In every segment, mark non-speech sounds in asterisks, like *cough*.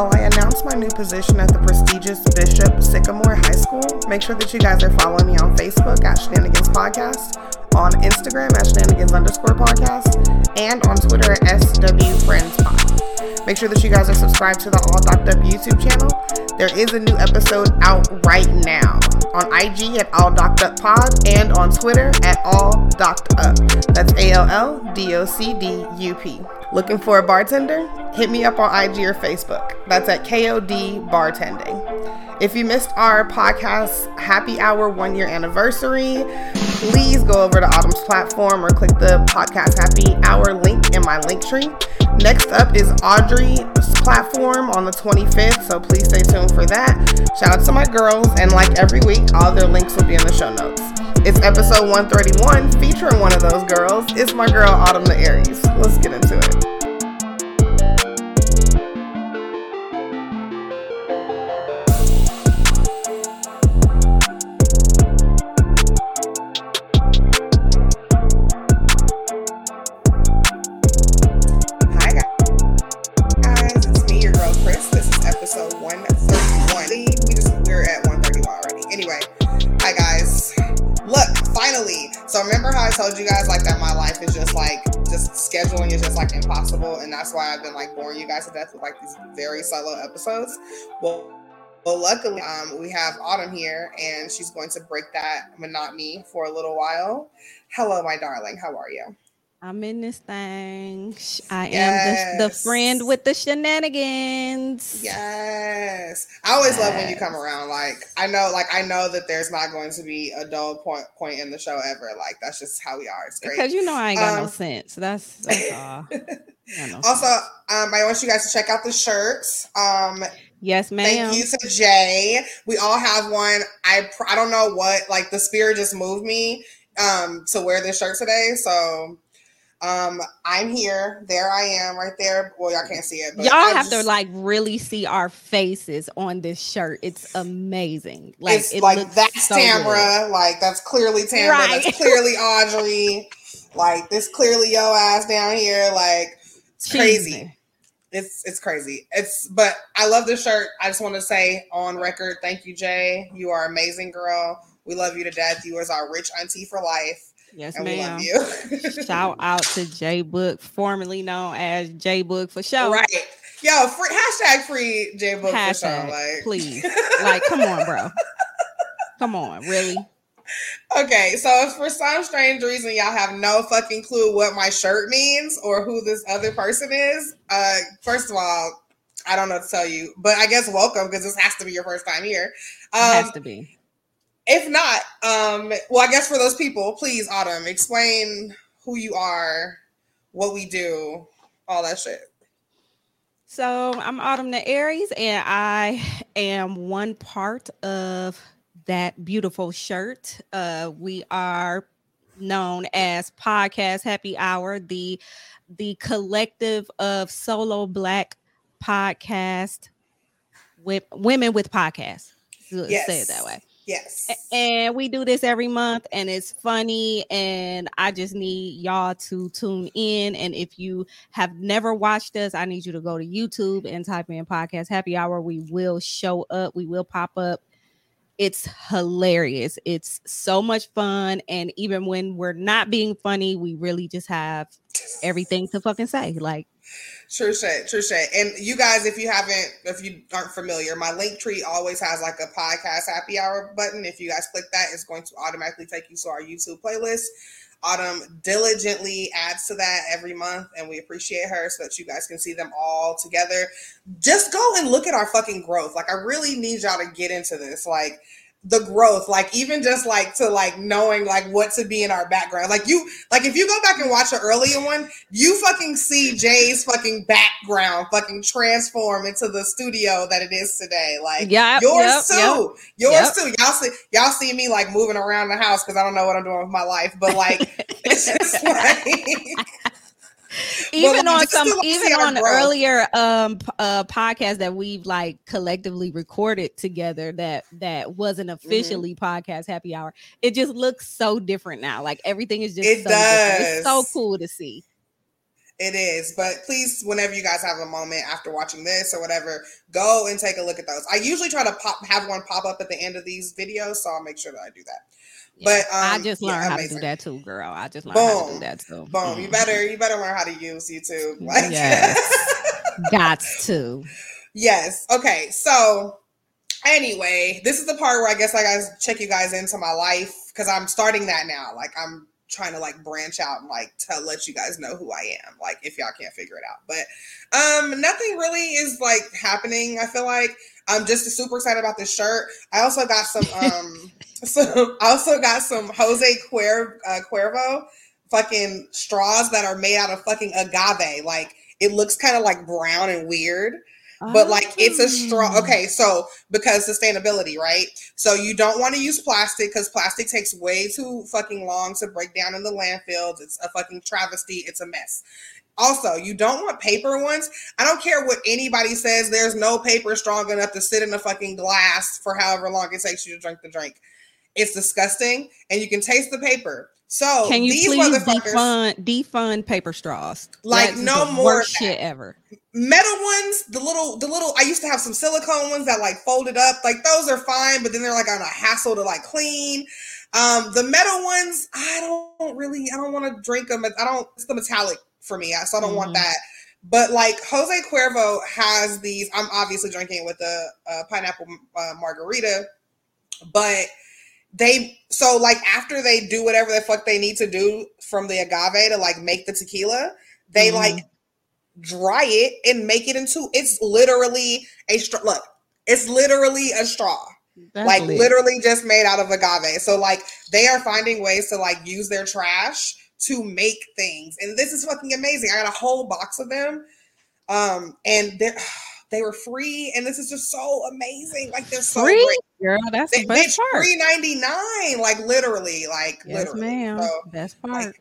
while I announce my new position at the prestigious Bishop Sycamore High School, make sure that you guys are following me on Facebook at Shenanigans Podcast, on Instagram at Shenanigans underscore podcast, and on Twitter at SW Friends Pod. Make sure that you guys are subscribed to the All Docked Up YouTube channel. There is a new episode out right now on IG at All Docked Up Pod and on Twitter at All Docked Up. That's A L L D O C D U P. Looking for a bartender? Hit me up on IG or Facebook. That's at KOD Bartending. If you missed our podcast happy hour one year anniversary, please go over to Autumn's platform or click the podcast happy hour link in my link tree. Next up is Audrey's platform on the 25th, so please stay tuned for that. Shout out to my girls, and like every week, all their links will be in the show notes. It's episode 131 featuring one of those girls. It's my girl Autumn the Aries. Let's get into it. To death with like these very solo episodes. Well. Well, luckily, um, we have Autumn here, and she's going to break that monotony for a little while. Hello, my darling. How are you? I'm in this thing. I am the, the friend with the shenanigans. Yes. I always love when you come around. Like I know, like I know that there's not going to be a dull point point in the show ever. Like that's just how we are. It's great. Because you know I ain't got Um, no sense. That's that's all. *laughs* I got no Also, um, I want you guys to check out the shirts. Um, yes, ma'am. thank you to Jay. We all have one. I pr- I don't know what like the spirit just moved me um to wear this shirt today. So um I'm here. There I am, right there. Well, y'all can't see it, but Y'all I have to like really see our faces on this shirt. It's amazing. Like it's it like looks that's so good. Tamra, like that's clearly Tamra, Right. that's *laughs* clearly Audrey, like this clearly yo ass down here, like it's crazy. It's it's crazy. It's but I love this shirt. I just want to say on record, thank you, Jay. You are amazing, girl. We love you to death. You is our rich auntie for life, Yes, and we ma'am. love you. *laughs* Shout out to J Book, formerly known as J Book for show. right, yo, free, hashtag free J Book for sure. Like, please. *laughs* Like, come on, bro. Come on, really? Okay, so if for some strange reason y'all have no fucking clue what my shirt means or who this other person is, uh, first of all, I don't know what to tell you, but I guess welcome because this has to be your first time here. It has Um, to be. if not, um, well, I guess for those people, please, Autumn, explain who you are, what we do, all that shit. So I'm Autumn the Aries, and I am one part of that beautiful shirt. Uh, we are known as Podcast Happy Hour, the the collective of solo black podcast with women with podcasts. Let's Say it that way. Yes. And we do this every month, and it's funny. And I just need y'all to tune in. And if you have never watched us, I need you to go to YouTube and type in Podcast Happy Hour. We will show up, we will pop up. It's hilarious. It's so much fun. And even when we're not being funny, we really just have everything to fucking say. Like, True shit, true shit. And you guys, if you haven't, if you aren't familiar, my link tree always has like a podcast happy hour button. If you guys click that, it's going to automatically take you to our YouTube playlist. Autumn diligently adds to that every month, and we appreciate her so that you guys can see them all together. Just go and look at our fucking growth. Like, I really need y'all to get into this. Like, the growth like even just like to like knowing like what to be in our background. Like you like if you go back and watch an earlier one you fucking see jay's fucking background fucking transform into the studio that it is today. Like yeah, yours too. yours Yep. too. Y'all see y'all see me like moving around the house because i don't know what i'm doing with my life but like *laughs* it's just like *laughs* even Well, on some to, like, see even on earlier um uh podcasts that we've like collectively recorded together that that wasn't Mm-hmm. officially podcast happy hour it just looks so different now like everything is just It so different. it's so cool to see It is, but please, whenever you guys have a moment after watching this or whatever, go and take a look at those. I usually try to pop have one pop up at the end of these videos, so I'll make sure that I do that. Yeah. But um, I just learned yeah, how to do that too, girl. I just learned Boom. how to do that too. Boom! Mm-hmm. You better you better learn how to use YouTube. *laughs* Like, yes, *laughs* got to. Yes. Okay. So anyway, this is the part where I guess I gotta check you guys into my life because I'm starting that now. Like I'm trying to like branch out and like to let you guys know who I am. Like if y'all can't figure it out, but um, nothing really is like happening. I feel like I'm just super excited about this shirt. I also got some *laughs* um, so I also got some Jose Cuer, uh, Cuervo fucking straws that are made out of fucking agave. Like it looks kind of like brown and weird but like it's a strong oh. okay so because sustainability right? So you don't want to use plastic because plastic takes way too fucking long to break down in the landfills. It's a fucking travesty. It's a mess. Also you don't want paper ones. I don't care what anybody says. There's no paper strong enough to sit in a fucking glass for however long it takes you to drink the drink it's disgusting and you can taste the paper so can you please defund defund paper straws? Like That's no more shit ever. Metal ones, the little the little I used to have some silicone ones that like folded up. Like those are fine, but then they're like on a hassle to like clean. Um, the metal ones, I don't really, I don't want to drink them. I don't. It's the metallic for me, so I don't mm-hmm. want that. But like Jose Cuervo has these. I'm obviously drinking it with a, a pineapple uh, margarita, but they so like after they do whatever the fuck they need to do from the agave to like make the tequila, they mm-hmm. like dry it and make it into it's literally a straw. Look, it's literally a straw. That's like lit. literally just made out of agave. So like they are finding ways to like use their trash to make things. And this is fucking amazing. I got a whole box of them. Um and they're they were free, and this is just so amazing. Like they're so free, great. girl. That's they, the best part. Three ninety nine, like literally, like yes, literally. ma'am. So, best part. Like,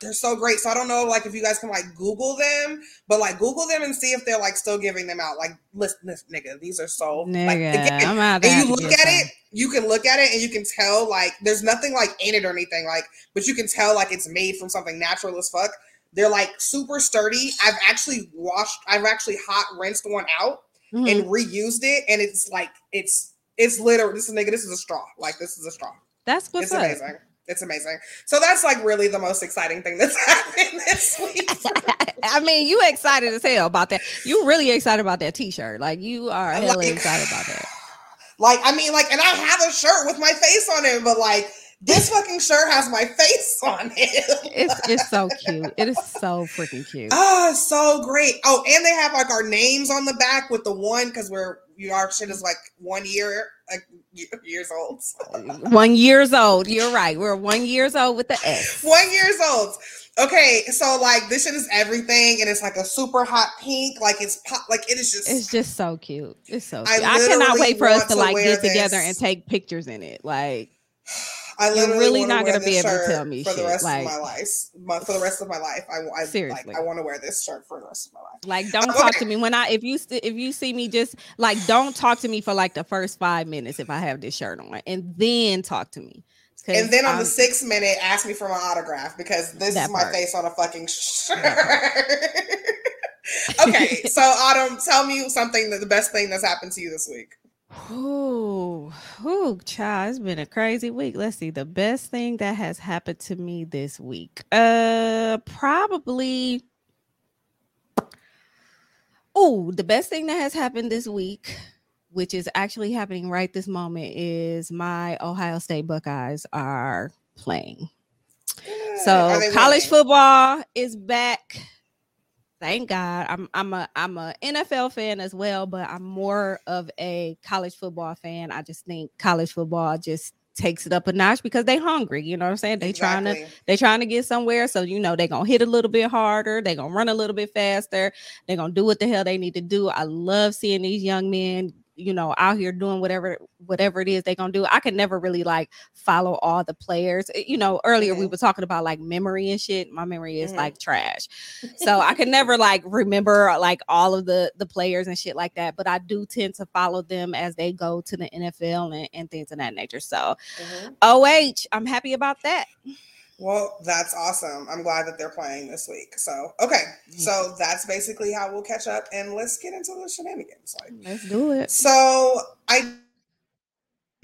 they're so great. So I don't know, like if you guys can like Google them, but like Google them and see if they're like still giving them out. Like, listen, listen nigga, these are so nigga, like again, I'm out and you look at it, you can look at it and you can tell like there's nothing like in it or anything like, but you can tell like it's made from something natural as fuck. They're like super sturdy. I've actually washed, I've actually hot rinsed one out mm-hmm. and reused it, and it's like it's it's literally this is nigga. This is a straw. Like this is a straw. That's what's it's up. amazing. It's amazing. So that's like really the most exciting thing that's *laughs* happened this week. *laughs* I mean, you excited as hell about that. You really excited about that t-shirt. Like you are hella like, excited about that. *sighs* Like, I mean, like, and I have a shirt with my face on it, but like this fucking shirt has my face on it. it's it's so cute. It is so freaking cute. Oh, so great. Oh, and they have like our names on the back with the one because we're you our shit is like one year like years old. *laughs* one years old. You're right. We're one years old with the S. One years old. Okay, so like this shit is everything, and it's like a super hot pink. Like it's pop. Like it is just. It's just so cute. It's so. Cute. I, I cannot wait for us to, to like get this. together and take pictures in it. Like. I literally You're really not going to be able to tell me for shit. the rest like, of my life. My, for the rest of my life, I, I seriously, like, I want to wear this shirt for the rest of my life. Like, don't talk to me when I if you if you see me just like don't talk to me for like the first five minutes if I have this shirt on, and then talk to me. And then on I'm, the sixth minute, ask me for my autograph because this is my part. face on a fucking shirt. *laughs* okay, so Autumn, tell me something that the best thing that's happened to you this week. Oh, oh, child, it's been a crazy week. Let's see. The best thing that has happened to me this week. Uh probably Oh, the best thing that has happened this week, which is actually happening right this moment, is my Ohio State Buckeyes are playing. so college football is back thank God. I'm I'm a I'm a NFL fan as well, but I'm more of a college football fan. I just think college football just takes it up a notch because they hungry. You know what I'm saying? They exactly. trying to they trying to get somewhere. So you know they gonna hit a little bit harder. They gonna run a little bit faster. They gonna do what the hell they need to do. I love seeing these young men you know out here doing whatever whatever it is they're gonna do i can never really like follow all the players eh, you know earlier mm-hmm. we were talking about like memory and shit my memory is mm-hmm. like trash so i can *laughs* never like remember like all of the the players and shit like that but i do tend to follow them as they go to the nfl and, and things of that nature so mm-hmm. oh i'm happy about that Well, that's awesome. I'm glad that they're playing this week. So, okay. So that's basically how we'll catch up and let's get into the shenanigans. Like, let's do it. So, I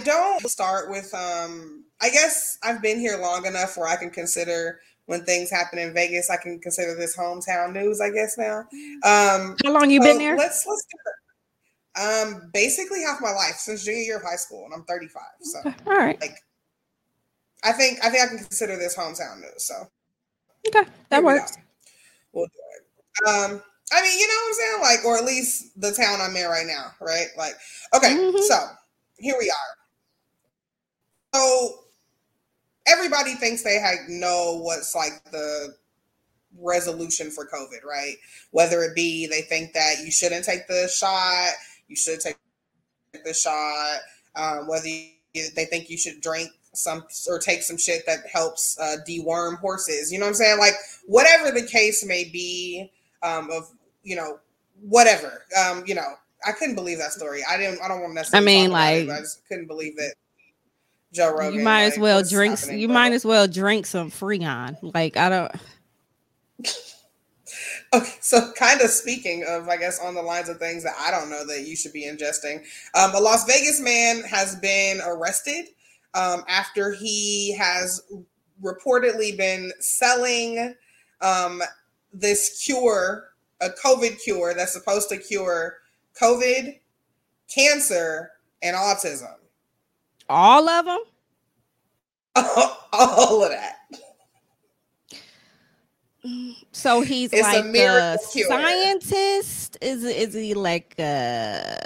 don't start with um I guess I've been here long enough where I can consider when things happen in Vegas, I can consider this hometown news, I guess now. Um How long you so been there? Let's let's do it. Um basically half my life since junior year of high school and I'm 35. So all right. Like I think I think I can consider this hometown news. So okay, that works. We we'll do it. Um, I mean, you know what I'm saying, like, or at least the town I'm in right now, right? Like, okay, mm-hmm. so here we are. So everybody thinks they like know what's like the resolution for COVID, right? Whether it be they think that you shouldn't take the shot, you should take the shot, um, whether you, they think you should drink some or take some shit that helps uh, deworm horses. You know what I'm saying? Like whatever the case may be, um, of you know whatever. Um, you know, I couldn't believe that story. I didn't. I don't want to necessarily. I mean, like, it, I just couldn't believe that. Joe Rogan. You might like, as well drink. You might as well drink some Freon. Like I don't. *laughs* Okay, so kind of speaking of, I guess, on the lines of things that I don't know that you should be ingesting, um, a Las Vegas man has been arrested um, after he has reportedly been selling um, this cure, a COVID cure that's supposed to cure COVID, cancer, and autism. All of them? *laughs* All of that. So he's it's like a, a scientist. Is is he like a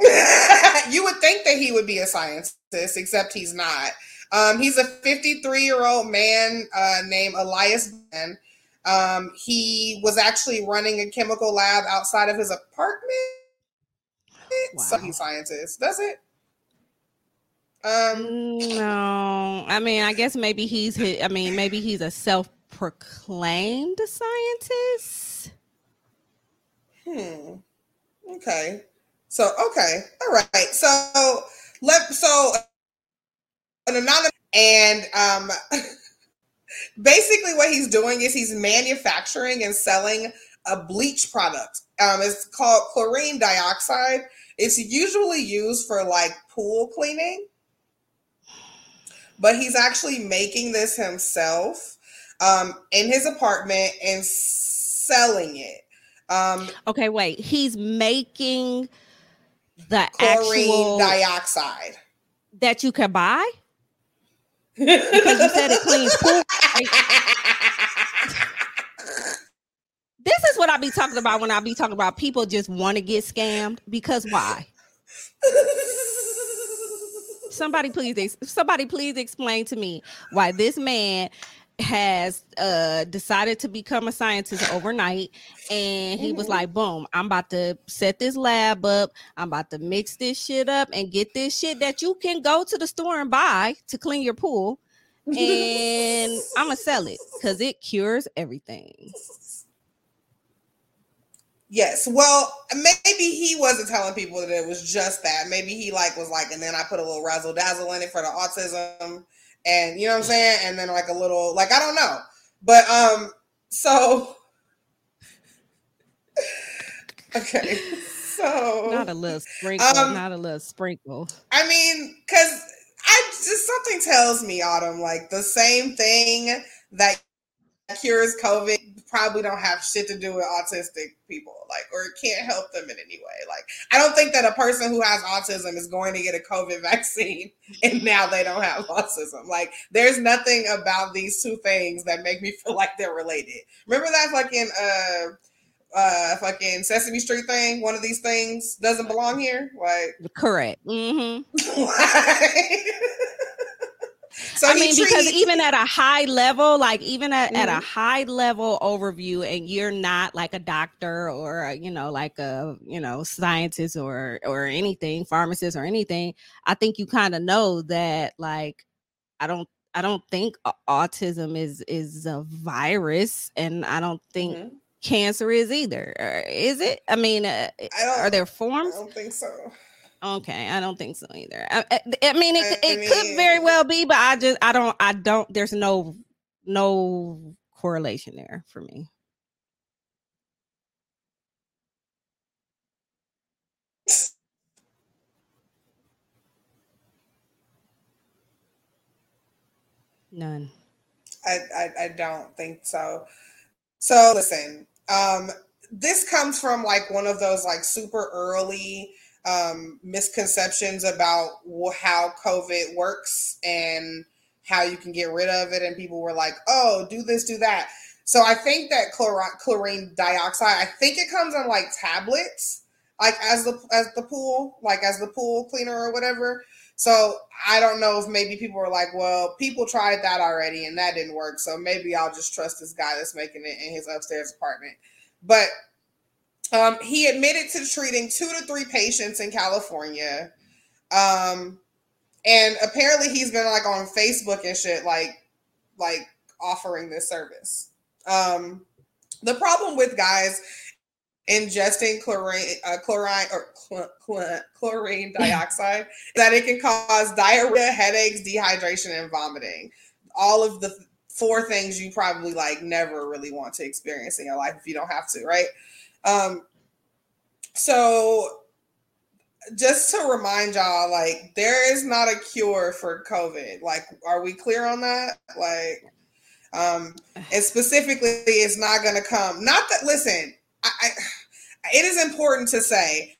*laughs* *laughs* you would think that he would be a scientist, except he's not. Um, he's a 53 year old man uh, named Elias Ben. Um, he was actually running a chemical lab outside of his apartment. Wow. So he's scientist. Does it? Um, no, I mean, I guess maybe he's. I mean, maybe he's a self-proclaimed scientist. Hmm. Okay. So okay, all right. So let so an anonymous and um *laughs* basically what he's doing is he's manufacturing and selling a bleach product. Um, it's called chlorine dioxide. It's usually used for like pool cleaning, but he's actually making this himself um, in his apartment and selling it. Um, okay, wait. He's making the chlorine actual dioxide that you can buy because you said it *laughs* cleans pool. this is what I be talking about when I be talking about people just want to get scammed because why? *laughs* somebody please somebody please explain to me why this man has uh decided to become a scientist overnight and he was mm-hmm. like boom i'm about to set this lab up. I'm about to mix this shit up and get this shit that you can go to the store and buy to clean your pool and i'm gonna sell it because it cures everything. Yes well maybe he wasn't telling people that it was just that. Maybe he like was like and then i put a little razzle dazzle in it for the autism and you know what I'm saying? And then like a little like I don't know. But um so *laughs* okay. So not a little sprinkle, um, not a little sprinkle. I mean, cuz I just something tells me autumn like the same thing that cures COVID probably don't have shit to do with autistic people, like, or it can't help them in any way. Like, I don't think that a person who has autism is going to get a COVID *laughs* vaccine and now they don't have autism. Like, there's nothing about these two things that make me *laughs* feel like they're related. Remember that fucking uh uh fucking Sesame Street thing? One of these things doesn't belong here. Like, correct. Mm-hmm. *laughs* So I mean, because even at a high level, like even at, mm-hmm. at a mm-hmm. high level overview, and you're not like a doctor or a, you know, like a you know scientist or or anything, pharmacist or anything, I think you kind of know that. Like, I don't I don't think autism is is a virus, and I don't think mm-hmm. cancer is either. Is it? I mean, uh, I are there forms? I don't think so. Okay, I don't think so either. I, I, I mean, it, it mean, could very well be, but I just, I don't, I don't. There's no, no correlation there for me. None. I, I, I don't think so. So listen, um, this comes from like one of those like super early um, misconceptions about how COVID works and how you can get rid of it. And people were like, oh, do this, do that. So I think that chlor- chlorine dioxide, I think it comes in like tablets, like as the as the pool, like as the pool cleaner or whatever. So I don't know if maybe people were like, well, people tried that already and that didn't work. So maybe I'll just trust this guy that's making it in his upstairs apartment. But um, he admitted to treating two to three patients in California. Um, and apparently he's been like on Facebook and shit, like like offering this service. Um, the problem with guys ingesting chlorine, uh, chlorine or cl- cl- chlorine *laughs* dioxide that it can cause diarrhea, headaches, dehydration, and vomiting. All of the four things you probably like never really want to experience in your life if you don't have to, right? Um, so just to remind y'all, like there is not a cure for COVID. Like, are we clear on that? Like, um, and specifically, it's not going to come. Not that. Listen, I, I, it is important to say.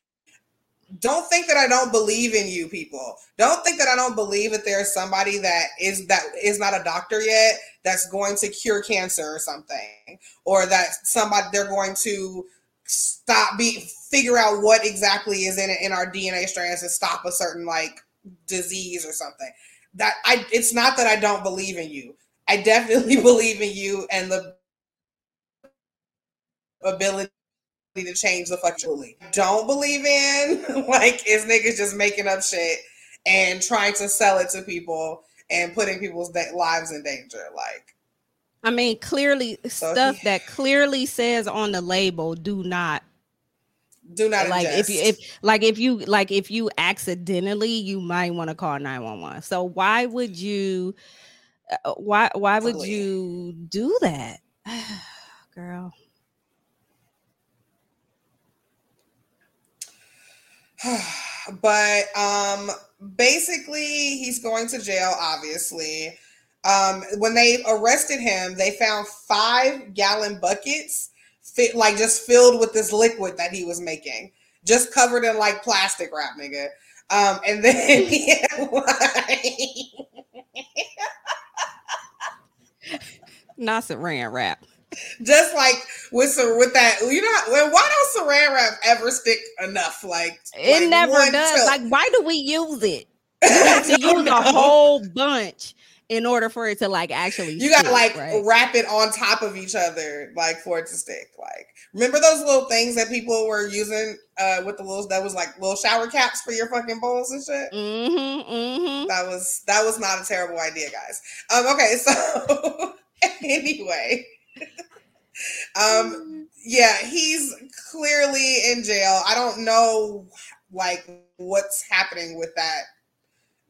Don't think that I don't believe in you, people. Don't think that I don't believe that there's somebody that is that is not a doctor yet that's going to cure cancer or something, or that somebody they're going to stop be figure out what exactly is in it in our DNA strands to stop a certain like disease or something. That I it's not that I don't believe in you. I definitely *laughs* believe in you and the ability to change the fluctually. Don't believe in *laughs* like is niggas just making up shit and trying to sell it to people and putting people's lives in danger. Like I mean, clearly so stuff that clearly says on the label, do not do not like if you if like if you like if you accidentally you might want to call 911 so why would you uh, why why would totally. you do that? *sighs* Girl. *sighs* But um basically he's going to jail obviously um, when they arrested him, they found five gallon buckets fit like just filled with this liquid that he was making, just covered in like plastic wrap, nigga. Um, and then *laughs* he had like not saran wrap. Just like with some with that, you know, why don't saran wrap ever stick enough? Like it like never does. Like why do we use it? *laughs* We have to use a whole bunch in order for it to like actually you gotta like right? wrap it on top of each other like for it to stick like. Remember those little things that people were using uh with the little that was like little shower caps for your fucking bowls and shit? Mm-hmm, mm-hmm. that was that was not a terrible idea guys. Um okay *laughs* so anyway. *laughs* Um yeah he's clearly in jail. I don't know like what's happening with that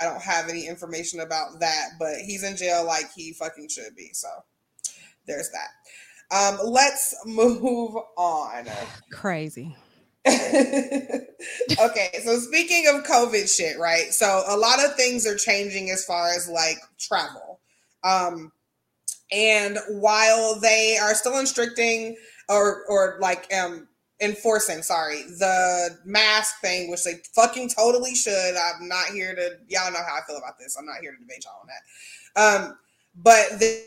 I don't have any information about that, but he's in jail like he fucking should be. So there's that. Um, let's *laughs* move on. Crazy. *laughs* okay, so speaking of COVID shit, right? So a lot of things are changing as far as like travel. Um, and while they are still instructing or or like um enforcing, sorry, the mask thing, which they fucking totally should. I'm not here to y'all know how I feel about this. I'm not here to debate y'all on that. Um, but the,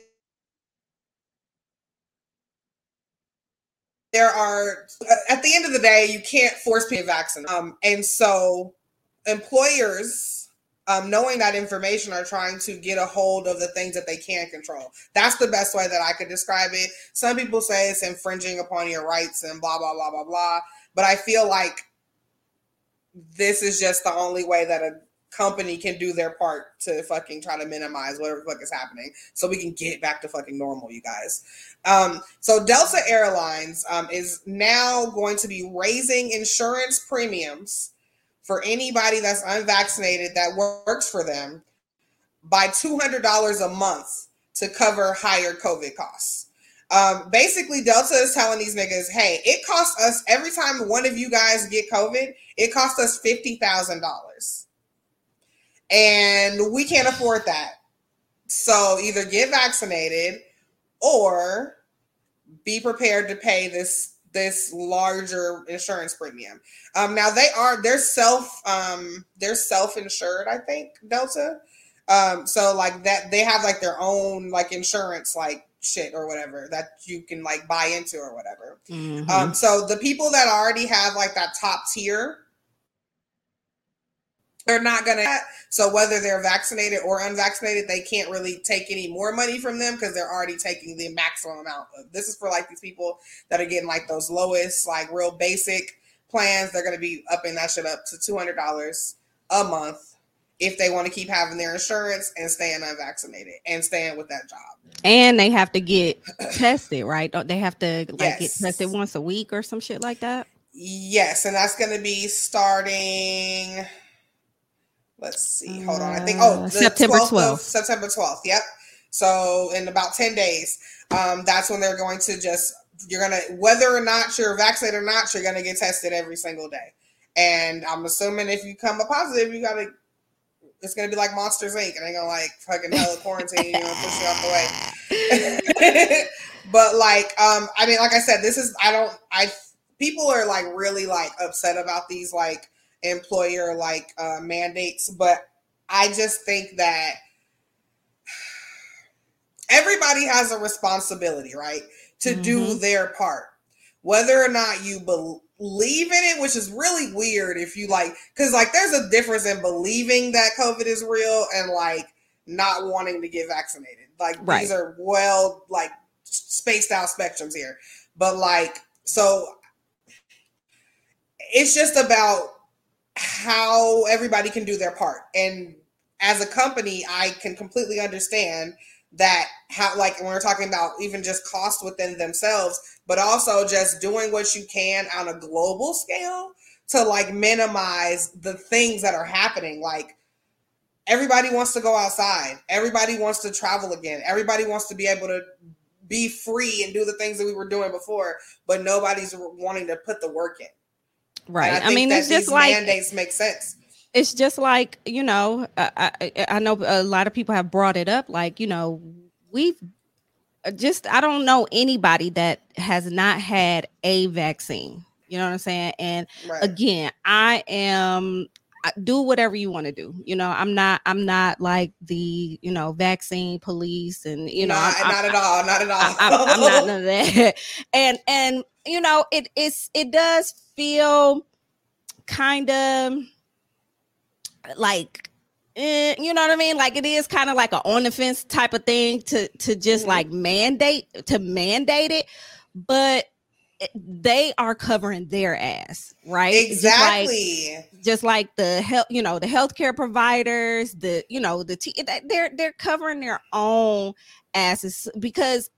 there are at the end of the day, you can't force people to vaccinate. Um, and so employers um, knowing that information are trying to get a hold of the things that they can control. That's the best way that I could describe it. Some people say it's infringing upon your rights and blah, blah, blah, blah, blah. But I feel like this is just the only way that a company can do their part to fucking try to minimize whatever fuck is happening so we can get back to fucking normal, you guys. Um, so Delta Airlines um, is now going to be raising insurance premiums for anybody that's unvaccinated that works for them by $200 a month to cover higher COVID costs. Um, basically, Delta is telling these niggas, hey, it costs us every time one of you guys get COVID, it costs us $50,000. And we can't afford that. So either get vaccinated or be prepared to pay this this larger insurance premium. Um, now they are they're self um, they're self insured, I think Delta. Um, so like that they have like their own like insurance like shit or whatever that you can like buy into or whatever. Mm-hmm. Um, so the people that already have like that top tier they're not gonna so whether they're vaccinated or unvaccinated they can't really take any more money from them because they're already taking the maximum amount. Uh, this is for like these people that are getting like those lowest like real basic plans. They're gonna be upping that shit up to $200 a month if they want to keep having their insurance and staying unvaccinated and staying with that job. And they have to get tested right? Don't they have to like yes. get tested once a week or some shit like that? Yes and that's gonna be starting let's see. Hold on. I think oh September 12th. 12th. September 12th. Yep. So in about 10 days, um, that's when they're going to just you're gonna whether or not you're vaccinated or not, you're gonna get tested every single day. And I'm assuming if you come a positive, you gotta it's gonna be like Monsters Inc. and they're gonna like fucking hell quarantine you and push you out the way. *laughs* but like, um, I mean, like I said, this is I don't I people are like really like upset about these like employer like uh, mandates, but I just think that everybody has a responsibility, right, to mm-hmm. do their part, whether or not you believe in it, which is really weird if you like, because like there's a difference in believing that COVID is real and like not wanting to get vaccinated. Like right. these are well like spaced out spectrums here, but like so it's just about how everybody can do their part. And as a company, I can completely understand that how like when we're talking about even just cost within themselves, but also just doing what you can on a global scale to like minimize the things that are happening. Like everybody wants to go outside, everybody wants to travel again, everybody wants to be able to be free and do the things that we were doing before, but nobody's wanting to put the work in. Right. I, I, mean, it's just like mandates make sense. It's just like you know, I, I know a lot of people have brought it up. Like you know, we've uh, just I don't know anybody that has not had a vaccine. You know what I'm saying? And right. again, I am do whatever you want to do. You know, I'm not I'm not like the, you know, vaccine police and you know, I'm, not I'm, at all, not at all. I'm, I'm, not none of that. *laughs* And and you know, it's it does feel kind of like eh, you know what I mean? Like it is kind of like an on the fence type of thing to to just mm-hmm. like mandate to mandate it, but they are covering their ass, right? Exactly. Just like, just like the health, you know, the healthcare providers, the you know, the t- they're they're covering their own asses because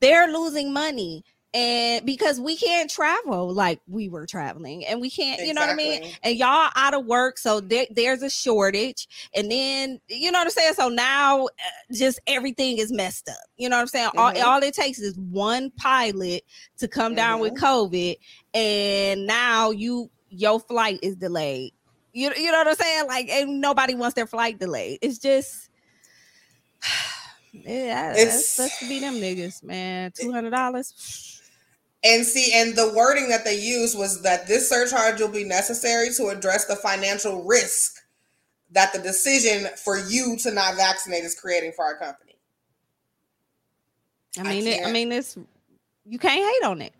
they're losing money and because we can't travel like we were traveling and we can't exactly. you know what i mean and y'all out of work so there, there's a shortage and then you know what i'm saying so now uh, just everything is messed up you know what i'm saying mm-hmm. all, all it takes is one pilot to come mm-hmm. down with mm-hmm. covid and now you your flight is delayed you, you know what i'm saying like and nobody wants their flight delayed it's just *sighs* yeah, it's supposed to be them niggas, man. Two hundred dollars. And see, and the wording that they used was that this surcharge will be necessary to address the financial risk that the decision for you to not vaccinate is creating for our company. I mean, I, it, I mean, it's you can't hate on it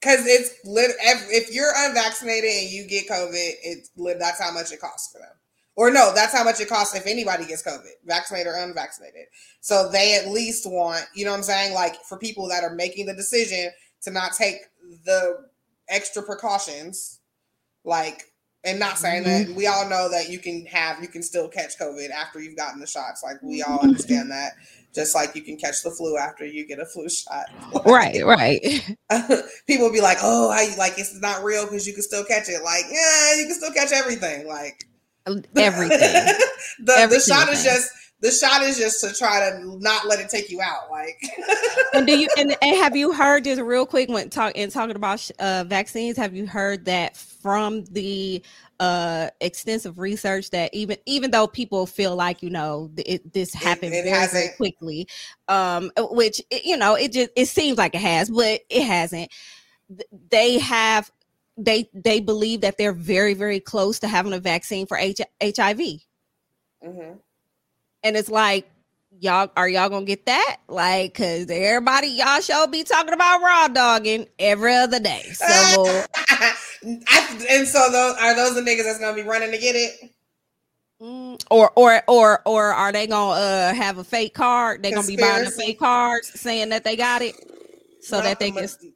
because it's lit. If you're unvaccinated and you get COVID, it's that's how much it costs for them. Or no, that's how much it costs if anybody gets COVID, vaccinated or unvaccinated. So they at least want, you know what I'm saying? Like for people that are making the decision to not take the extra precautions, like And not saying mm-hmm. that we all know that you can have you can still catch COVID after you've gotten the shots. Like we all understand that. Just like you can catch the flu after you get a flu shot. *laughs* right, right. *laughs* People be like, "Oh, I like it's not real because you can still catch it." Like, yeah, you can still catch everything. Like everything. *laughs* the, everything. the shot is just the shot is just to try to not let it take you out like. *laughs* And do you and, and, have you heard just real quick when talk and talking about uh, vaccines have you heard that from the uh, extensive research that even even though people feel like you know it, this happened it, it very, very quickly um which you know it just it seems like it has but it hasn't. They have they they believe that they're very very close to having a vaccine for H- hiv mm-hmm and it's like y'all are y'all gonna get that? Like because everybody y'all show be talking about raw dogging every other day. *laughs* So I, and so those are those the niggas that's gonna be running to get it? Mm, or or or or are they gonna uh have a fake card? They're gonna be buying the fake cards saying that they got it so not that they the, can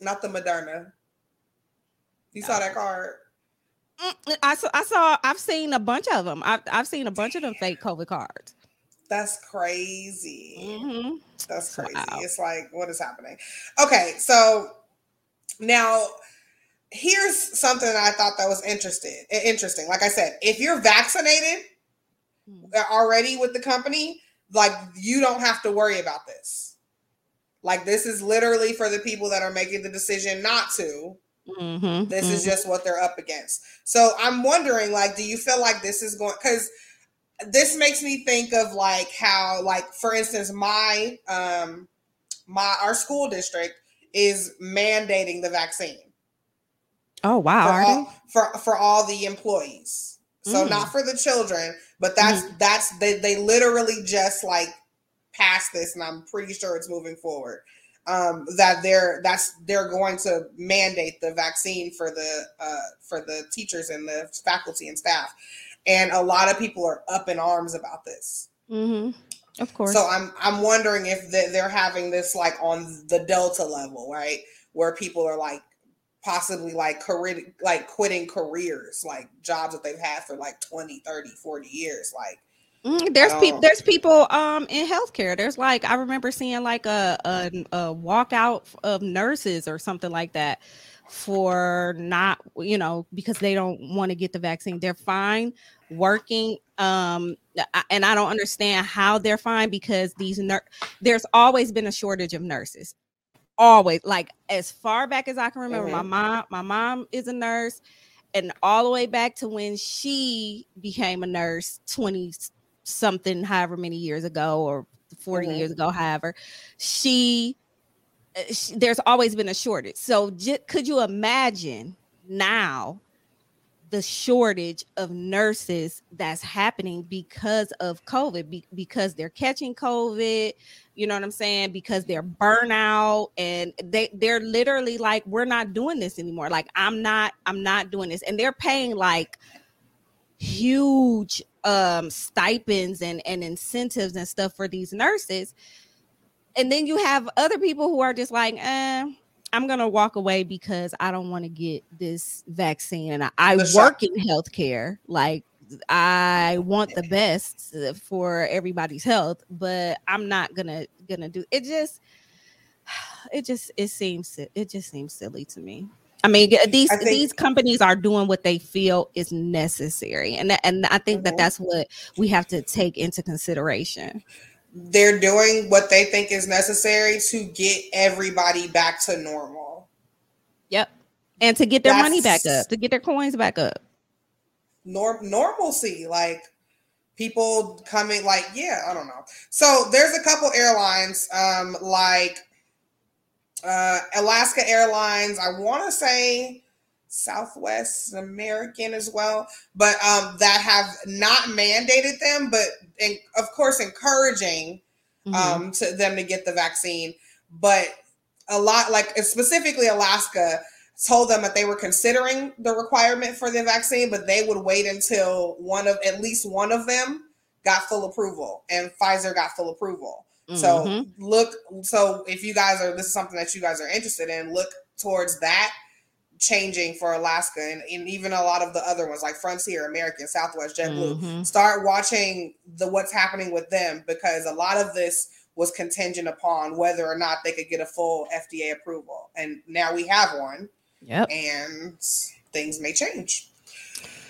not the moderna. You no. saw that card I saw, I saw, I've seen a bunch of them. I've, I've seen a bunch of them fake COVID cards. That's crazy. Mm-hmm. That's crazy. Wow. It's like, what is happening? Okay, so now here's something I thought that was interesting. Interesting. Like I said, if you're vaccinated hmm. already with the company, like you don't have to worry about this. Like this is literally for the people that are making the decision not to Mm-hmm, this mm-hmm. is just what they're up against. So I'm wondering, like, do you feel like this is going? Because this makes me think of like how, like, for instance, my um my our school district is mandating the vaccine. Oh wow! For all, for, for all the employees. So mm. not for the children, but that's mm. that's they they literally just like passed this, and I'm pretty sure it's moving forward um, that they're that's they're going to mandate the vaccine for the uh, for the teachers and the faculty and staff, and a lot of people are up in arms about this. Mm-hmm. Of course. So I'm I'm wondering if they're having this like on the Delta level, right, where people are like possibly like career like quitting careers like jobs that they've had for like 20 30 40 years like Mm, there's people. There's people um in healthcare. There's like I remember seeing like a, a a walkout of nurses or something like that for not you know because they don't want to get the vaccine. They're fine working um and I don't understand how they're fine because these nur- there's always been a shortage of nurses. Always like as far back as I can remember. Mm-hmm. My mom my mom is a nurse and all the way back to when she became a nurse 20 something however many years ago or 40 mm-hmm. years ago however she, uh, she, there's always been a shortage. So j- could you imagine now the shortage of nurses that's happening because of covid be- because they're catching covid you know what i'm saying? Because they're burnout and they they're literally like we're not doing this anymore. Like i'm not i'm not doing this. And they're paying like huge um stipends and and incentives and stuff for these nurses. And then you have other people who are just like eh, i'm gonna walk away because i don't want to get this vaccine and i, I work in healthcare. Like i want the best for everybody's health but i'm not gonna gonna do it just *sighs* it just it seems it just seems silly to me I mean, these think, these companies are doing what they feel is necessary, and that, and I think mm-hmm. that that's what we have to take into consideration. They're doing what they think is necessary to get everybody back to normal. Yep, and to get their that's, money back up, to get their coins back up. Norm normalcy, like people coming, like yeah, I don't know. So there's a couple airlines, um, like uh, Alaska Airlines. I want to say Southwest American as well, but um, that have not mandated them, but in, of course encouraging mm-hmm. um, to them to get the vaccine. But a lot, like specifically Alaska, told them that they were considering the requirement for the vaccine, but they would wait until one of at least one of them got full approval, and Pfizer got full approval. So mm-hmm. look, so if you guys are this is something that you guys are interested in, look towards that changing for Alaska and, and, even a lot of the other ones like Frontier, American, Southwest, JetBlue. Mm-hmm. Start watching the what's happening with them because a lot of this was contingent upon whether or not they could get a full FDA approval. And now we have one. Yep. And things may change.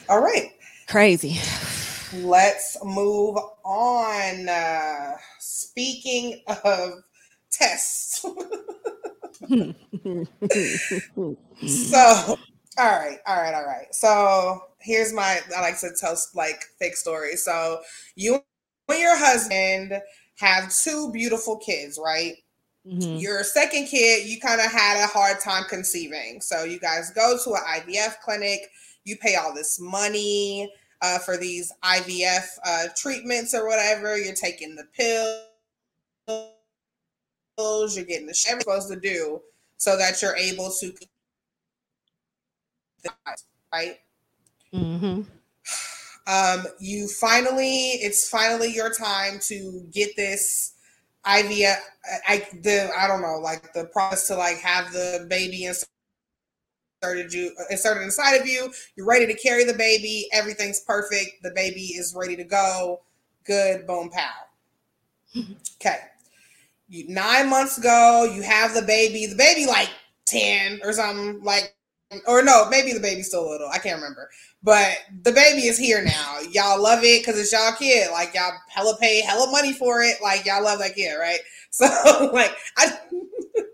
All right. Crazy. Let's move on. Uh, speaking of tests. *laughs* so, all right, all right, all right. So, here's my I like to tell like fake stories. So, you and your husband have two beautiful kids, right? Mm-hmm. Your second kid, you kind of had a hard time conceiving. So, you guys go to an IVF clinic, you pay all this money uh, for these IVF uh, treatments or whatever. You're taking the pill you're getting the shit you're supposed to do so that you're able to right mm-hmm. um you finally it's finally your time to get this IVF I the I don't know like the process to like have the baby inserted you uh, inserted inside of you you're ready to carry the baby everything's perfect the baby is ready to go good boom pow *laughs* okay you, nine months ago, you have the baby, the baby like 10 or something, like, or no, maybe the baby's still little. I can't remember. But the baby is here now. Y'all love it because it's y'all kid. Like, y'all hella pay hella money for it. Like, y'all love that kid, right? *laughs* So, like, I. *laughs*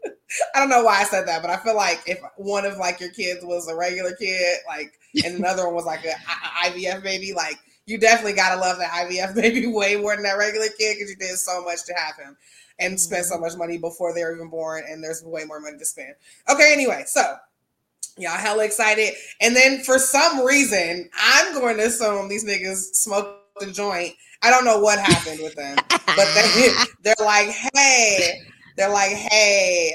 I don't know why I said that, but I feel like if one of like your kids was a regular kid, like, and *laughs* another one was like a, a IVF baby, like, you definitely gotta love that IVF *laughs* baby way more than that regular kid because you did so much to have him and spend so mm-hmm. much money before they're even born, and there's way more money to spend. Okay, anyway, so y'all hella excited, and then for some reason, I'm going to assume these niggas smoked the joint. I don't know what happened with them, but they *laughs* they're like, hey, they're like, hey.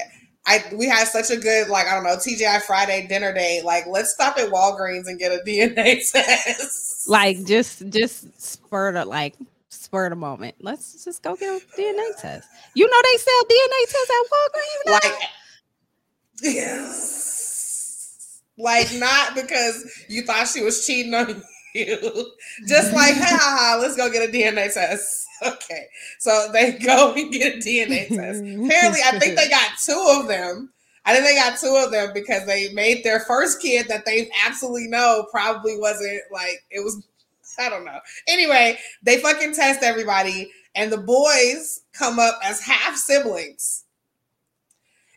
I, we had such a good like I don't know TGI Friday dinner date. Like let's stop at Walgreens and get a DNA *laughs* test. Like just just spur of like spur the moment. Let's just go get a DNA test. You know they sell DNA tests at Walgreens. Now? Like, yes, like not because you thought she was cheating on you, just like ha ha ha. Let's go get a DNA test. *laughs* Okay, so they go and get a DNA test. Apparently, I think they *laughs* got two of them. I think they got two of them because they made their first kid that they absolutely know probably wasn't like it was I don't know. Anyway, they fucking test everybody, and the boys come up as half siblings.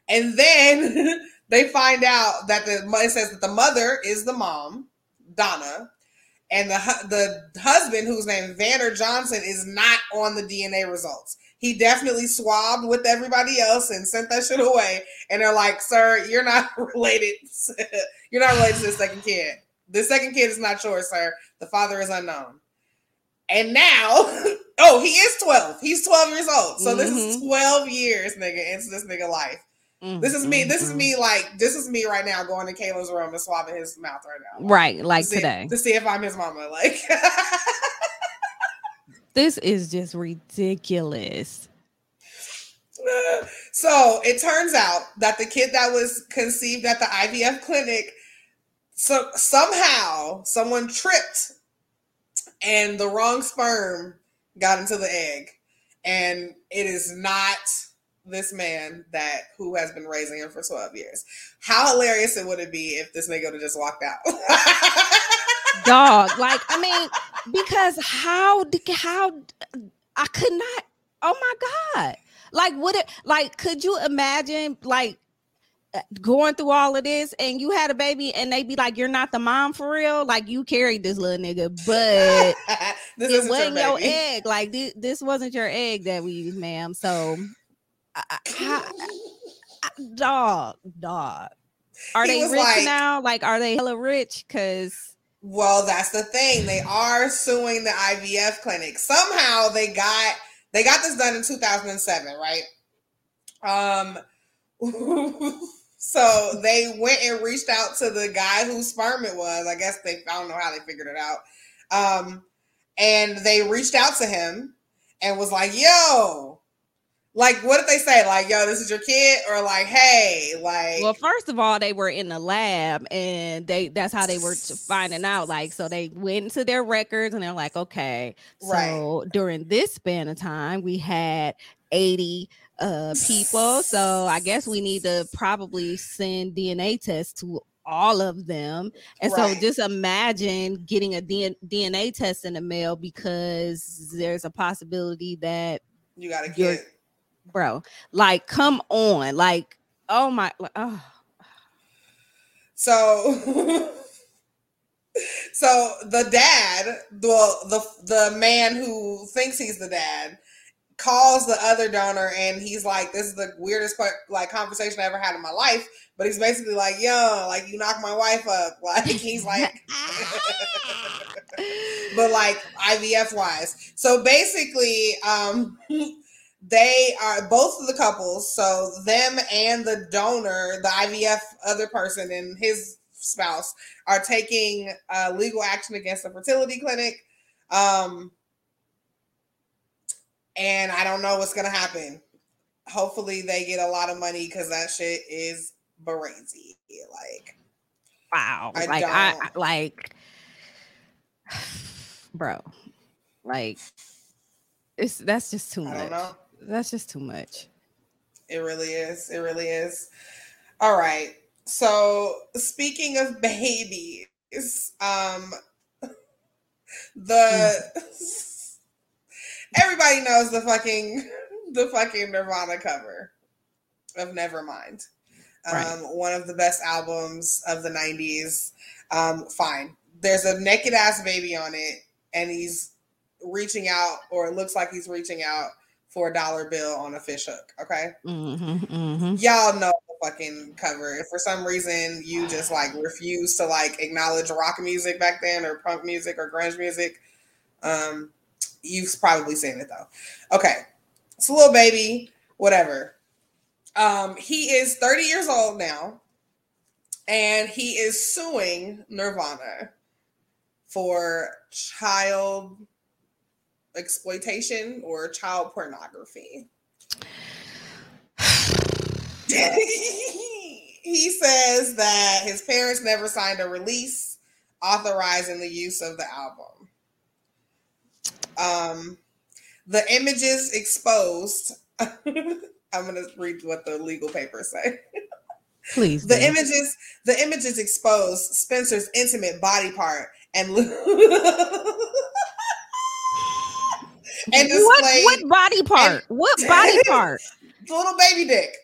And then *laughs* they find out that the it says that the mother is the mom, Donna, and the the husband, whose name Vander Johnson, is not on the DNA results. He definitely swabbed with everybody else and sent that shit away. And they're like, "Sir, you're not *laughs* related. you're not related to the second kid." The second kid is not yours, sir. The father is unknown. And now, *laughs* oh, he is 12. He's 12 years old. So mm-hmm. this is mm-hmm. 12 years, nigga, into this nigga life. Mm-hmm. This is me. This is me. Like this is me right now, going to Kayla's room and swabbing his mouth right now. right, like to see, today, to see if I'm his mama. Like *laughs* this is just ridiculous. *sighs* So it turns out that the kid that was conceived at the IVF clinic so somehow someone tripped and the wrong sperm got into the egg and it is not this man that who has been raising him for 12 years. How hilarious it would it be if this nigga would have just walked out. *laughs* Dog like i mean because how how i could not oh my god. Like would it like could you imagine like going through all of this and you had a baby and they be like you're not the mom for real? Like you carried this little nigga but *laughs* it wasn't your, your, egg. Like this, this wasn't your egg that we used ma'am. So I, I, *laughs* I, dog dog. Are he they rich like, now? Like are they hella rich? Because well that's the thing. They are suing the ivf clinic. Somehow they got they got this done in 2007 right? Um *laughs* So they went and reached out to the guy whose sperm it was. I guess they I don't know how they figured it out. Um, and they reached out to him and was like, "Yo, Like, what did they say? Like, yo, this is your kid, or like, hey, like. Well, first of all, they were in the lab, and they that's how they were finding out. Like, so they went into their records, and they're like, okay, so right. during this span of time, we had eighty uh people, so I guess we need to probably send DNA tests to all of them. And right. so just imagine getting a DNA test in the mail because there's a possibility that you got to get bro. Like, come on. Like, oh my. Oh. So. *laughs* so the dad, well, the the man who thinks he's the dad, calls the other donor, and he's like, "This is the weirdest like conversation I ever had in my life." But he's basically like, "Yo, like you knocked my wife up." *laughs* Like he's like, *laughs* but like IVF wise. So basically, um, they are both of the couples, so them and the donor, the IVF other person and his spouse are taking uh, legal action against the fertility clinic. Um, and I don't know what's gonna happen. Hopefully, they get a lot of money because that shit is crazy. Like, wow, I like I, I like, *sighs* bro, like it's that's just too much that's just too much. It really is. It really is. All right. So speaking of babies, um *laughs* the *laughs* everybody knows the fucking *laughs* the fucking Nirvana cover of Nevermind. Um, right. one of the best albums of the 90s. Um, fine. There's a naked ass baby on it, and he's reaching out, or it looks like he's reaching out for a dollar bill on a fish hook. Okay. Mm-hmm, mm-hmm. Y'all know the fucking cover. If for some reason you just like refuse to like acknowledge rock music back then or punk music or grunge music, um, you've probably seen it though. Okay. It's a little baby, whatever. Um, he is 30 years old now, and he is suing Nirvana for child exploitation or child pornography. *sighs* he says that his parents never signed a release authorizing the use of the album. Um, the images exposed. *laughs* I'm gonna read what the legal papers say. Please. the images, the images exposed Spencer's intimate body part and *laughs* *laughs* *laughs* and displayed. What, what *laughs* body part? What body part? The little baby dick.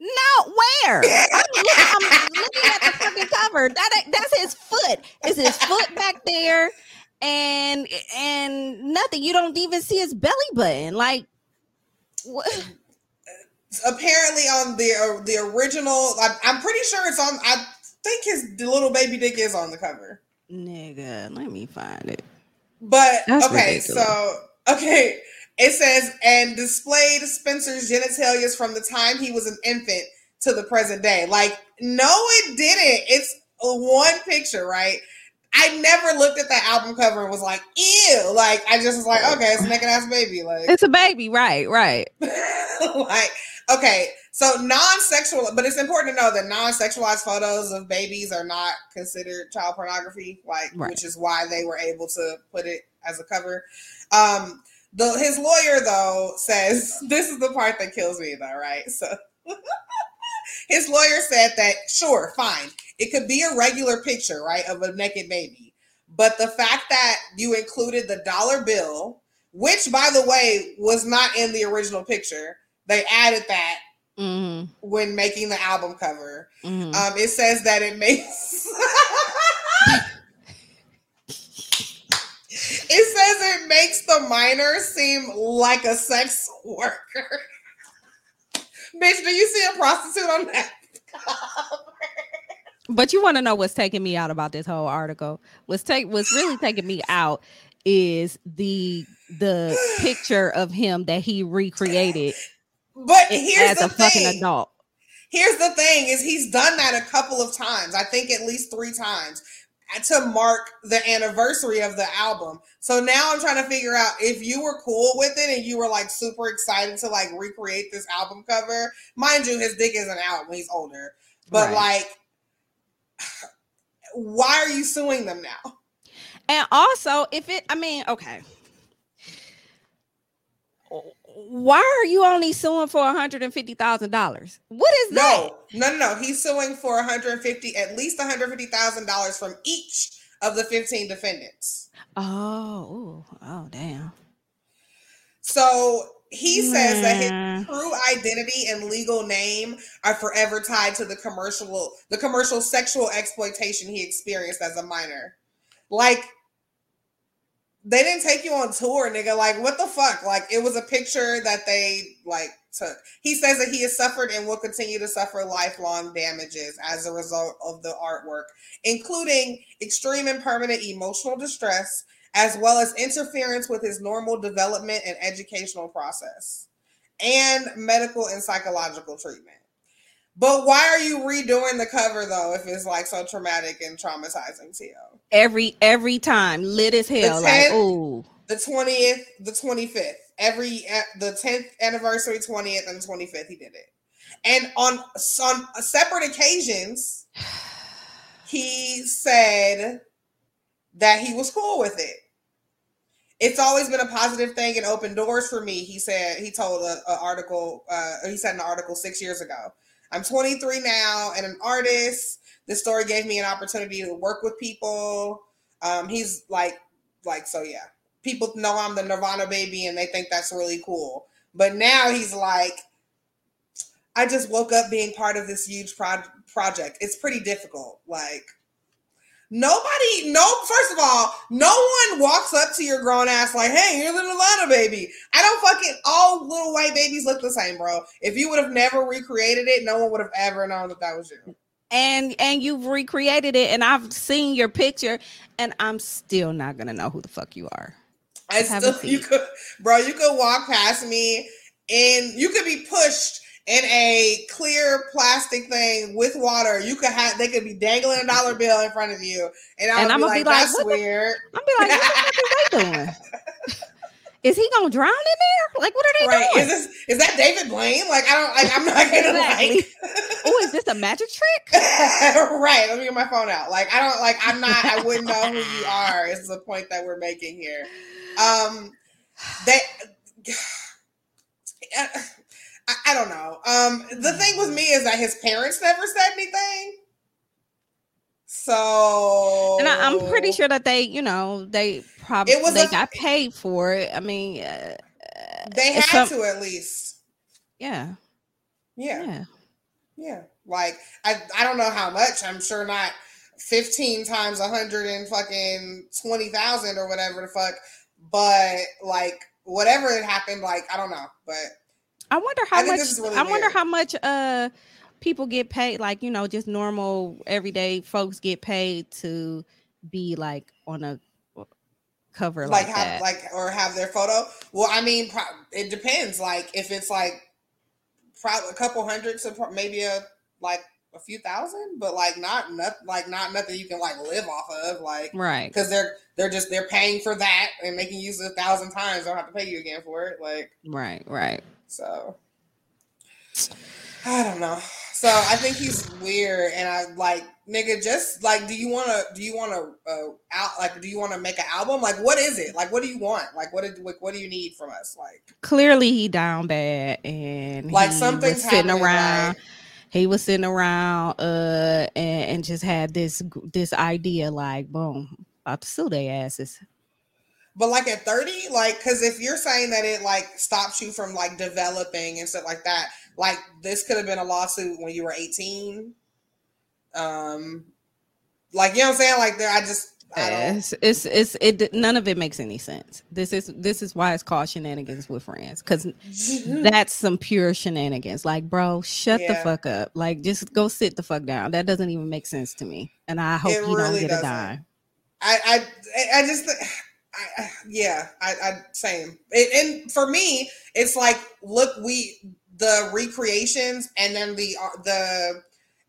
No, where? I'm, looking, I'm looking at the fucking cover. That that's his foot. Is his foot back there? And and nothing. You don't even see his belly button. Like what? *laughs* Apparently, on the uh, the original, I, I'm pretty sure it's on. I think his little baby dick is on the cover. Nigga, let me find it. But That's okay, ridiculous. so Okay. It says, and displayed Spencer's genitalia from the time he was an infant to the present day. Like, no, it didn't. It's one picture, right? I never looked at that album cover and was like, ew. Like, I just was like, okay, it's a naked ass baby. Like, it's a baby, right? Right. *laughs* like, okay, so non-sexual, but it's important to know that non-sexualized photos of babies are not considered child pornography, like, right. which is why they were able to put it as a cover. Um, the his lawyer though says *laughs* this is the part that kills me though, right? So *laughs* his lawyer said that sure, fine, it could be a regular picture, right, of a naked baby, but the fact that you included the dollar bill, which by the way was not in the original picture, they added that mm-hmm. when making the album cover. Mm-hmm. Um, it says that it makes *laughs* It says it makes the minor seem like a sex worker. Bitch, do you see a prostitute on that? but you want to know what's taking me out about this whole article? What's take what's really taking me out is the the picture of him that he recreated. But here's as a thing. fucking adult. Here's the thing: is he's done that a couple of times. I think at least three times to mark the anniversary of the album. So now I'm trying to figure out if you were cool with it and you were like super excited to like recreate this album cover. Mind you, his dick isn't out when he's older. But right. like *sighs* why are you suing them now? And also, if it I mean, okay why are you only suing for $150,000? What is no, that? No, no, no. He's suing for 150 at least $150,000 from each of the 15 defendants. Oh, oh, damn. So he says that his hmm. true identity and legal name are forever tied to the commercial the commercial sexual exploitation he experienced as a minor. Like they didn't take you on tour, nigga. Like, what the fuck? Like, it was a picture that they like took. He says that he has suffered and will continue to suffer lifelong damages as a result of the artwork, including extreme and permanent emotional distress, as well as interference with his normal development and educational process, and medical and psychological treatment. But why are you redoing the cover though if it's like so traumatic and traumatizing to you? Every every time, lit as hell. 10th, like oh, the twentieth, the twenty fifth, every the tenth anniversary, twentieth and twenty fifth, he did it. And on on separate occasions, he said that he was cool with it. It's always been a positive thing and open doors for me. He said he told an article. Uh, he said an article six years ago I'm 23 now and an artist. This story gave me an opportunity to work with people. Um, he's like, like, so yeah. People know I'm the Nirvana baby and they think that's really cool. But now he's like, I just woke up being part of this huge pro- project. It's pretty difficult. Like, Nobody, no, first of all, no one walks up to your grown ass like, hey, you're the Atlanta baby. I don't fucking, all little white babies look the same, bro. If you would have never recreated it, no one would have ever known that that was you. And and you've recreated it, and I've seen your picture, and I'm still not gonna know who the fuck you are. I, I still, *laughs* you could, bro, you could walk past me, and you could be pushed in a clear plastic thing with water. You could have they could be dangling a dollar bill in front of you, and, I and I'm gonna be like, "That's what weird." The, I'm be like, "What the fuck is they doing?" *laughs* Is he gonna drown in there? Like, what are they right. doing? Is this is that David Blaine? Like, I don't like. I'm not gonna exactly. like. oh, is this a magic trick? *laughs* right. Let me get my phone out. Like, I don't like. I'm not. I wouldn't know who you are. Is the point that we're making here? Um, they. *sighs* I, I don't know. Um, the thing with me is that his parents never said anything. So, and I, am pretty sure that they, you know, they probably it was they a, got paid for it. I mean, uh, they had some, to at least. Yeah. Yeah. Yeah. Yeah. Like I, I don't know how much. I'm sure not 15 times a hundred and fucking twenty thousand or whatever the fuck. But like whatever it happened, like I don't know. But I wonder how I much. Really I wonder how much uh people get paid. Like you know, just normal everyday folks get paid to be like on a uh, cover like, like have that. like or have their photo. Well, I mean, it depends. Like if it's like probably a couple hundred to maybe a like a few thousand, but like not not like not nothing you can like live off of, like right because they're they're just they're paying for that and making use of a thousand times. They don't have to pay you again for it, like right, right. So I don't know. So I think he's weird, and I like nigga. Just like, do you want to? Do you want to uh, out? Like, do you want to make an album? Like, what is it? Like, what do you want? Like, what did like, what do you need from us? Like, clearly he down bad, and like something's sitting around. Like, he was sitting around uh and, and just had this this idea like boom about to sue their asses but like at 30, like, because if you're saying that it like stops you from like developing and stuff like that, like this could have been a lawsuit when you were 18. Um, like you know what I'm saying? Like there, I just it's, it's it's it none of it makes any sense. This is this is why it's called shenanigans with friends because *laughs* that's some pure shenanigans. Like, bro, shut yeah. the fuck up. Like, just go sit the fuck down. That doesn't even make sense to me. And I hope it you really don't get doesn't. a dime. I I I just I, yeah, I, I same. It, and for me, it's like, look, we the recreations and then the uh, the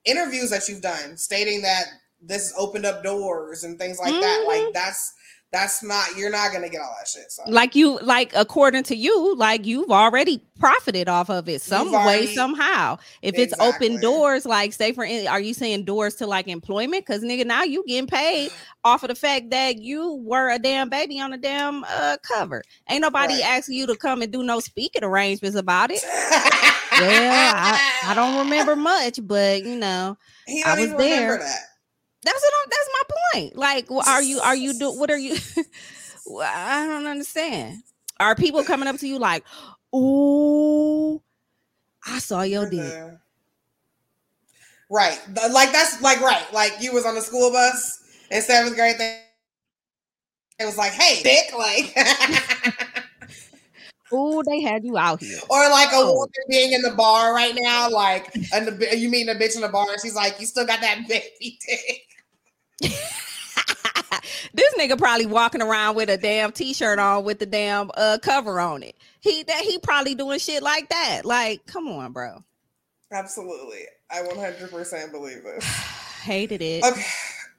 interviews that you've done stating that this opened up doors and things like mm-hmm. that. Like that's that's not you're not gonna get all that shit. So. Like you, like according to you, like you've already profited off of it some already, way somehow. If exactly. it's open doors, like say for are you saying doors to like employment? Because nigga, now you getting paid *sighs* off of the fact that you were a damn baby on a damn uh, cover. Ain't nobody right. asking you to come and do no speaking arrangements about it. *laughs* well, I, I don't remember much, but you know, I was there. That. That's what I'm, that's my point. Like, are you are you do what are you? *laughs* I don't understand. Are people coming up to you like, "Ooh, I saw your dick." Mm-hmm. Right, like that's like right, like you was on the school bus in seventh grade. Thing. It was like, "Hey, dick!" Like. *laughs* Oh, they had you out here. Or like a oh. woman being in the bar right now, like and the, you meeting a bitch in the bar, and she's like, "You still got that baby dick." *laughs* this nigga probably walking around with a damn t-shirt on with the damn uh cover on it. He that he probably doing shit like that. Like, come on, bro. Absolutely. I 100% believe this. *sighs* Hated it. Okay. *laughs*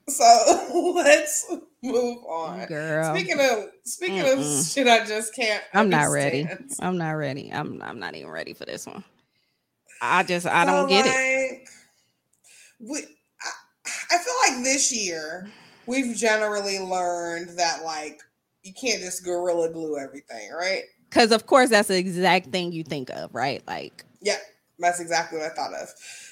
So *laughs* let's move on. Girl. Speaking of speaking Mm-mm. of shit I just can't I'm not ready. I'm not ready. I'm I'm not even ready for this one. I just I don't get like, it. We I feel like this year we've generally learned that like you can't just gorilla glue everything, right? Because of course that's the exact thing you think of, right? Like yeah, that's exactly what I thought of.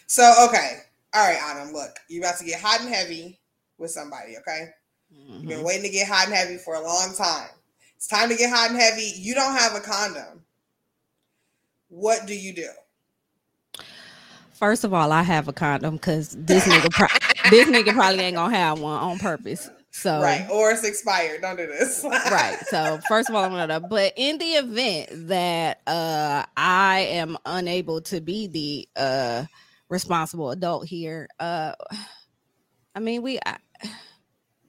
So okay, all right, Adam, look, you're about to get hot and heavy with somebody, okay? Mm-hmm. You've been mm-hmm. waiting to get hot and heavy for a long time. It's time to get hot and heavy. You don't have a condom. What do you do? First of all, I have a condom because this nigga, pro- this nigga probably ain't gonna have one on purpose. So right, or it's expired. Don't do this. *laughs* right. So first of all, I'm gonna. But in the event that uh I am unable to be the uh responsible adult here, uh, I mean we. I,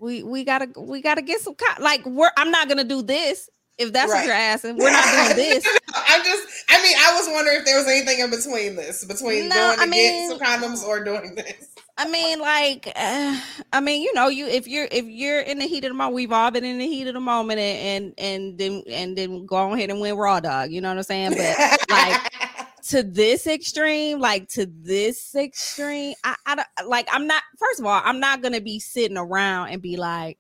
we we gotta we gotta get some like we're I'm not gonna do this if that's right. what you're asking, we're not doing this. *laughs* I'm just, I mean, I was wondering if there was anything in between this, between no, going to I mean, get some condoms or doing this. I mean, like, uh, I mean, you know, you if you're if you're in the heat of the moment, we've all been in the heat of the moment, and and, and then and then go ahead and win raw dog. You know what I'm saying? But like *laughs* to this extreme, like to this extreme, I, I like. I'm not. First of all, I'm not gonna be sitting around and be like,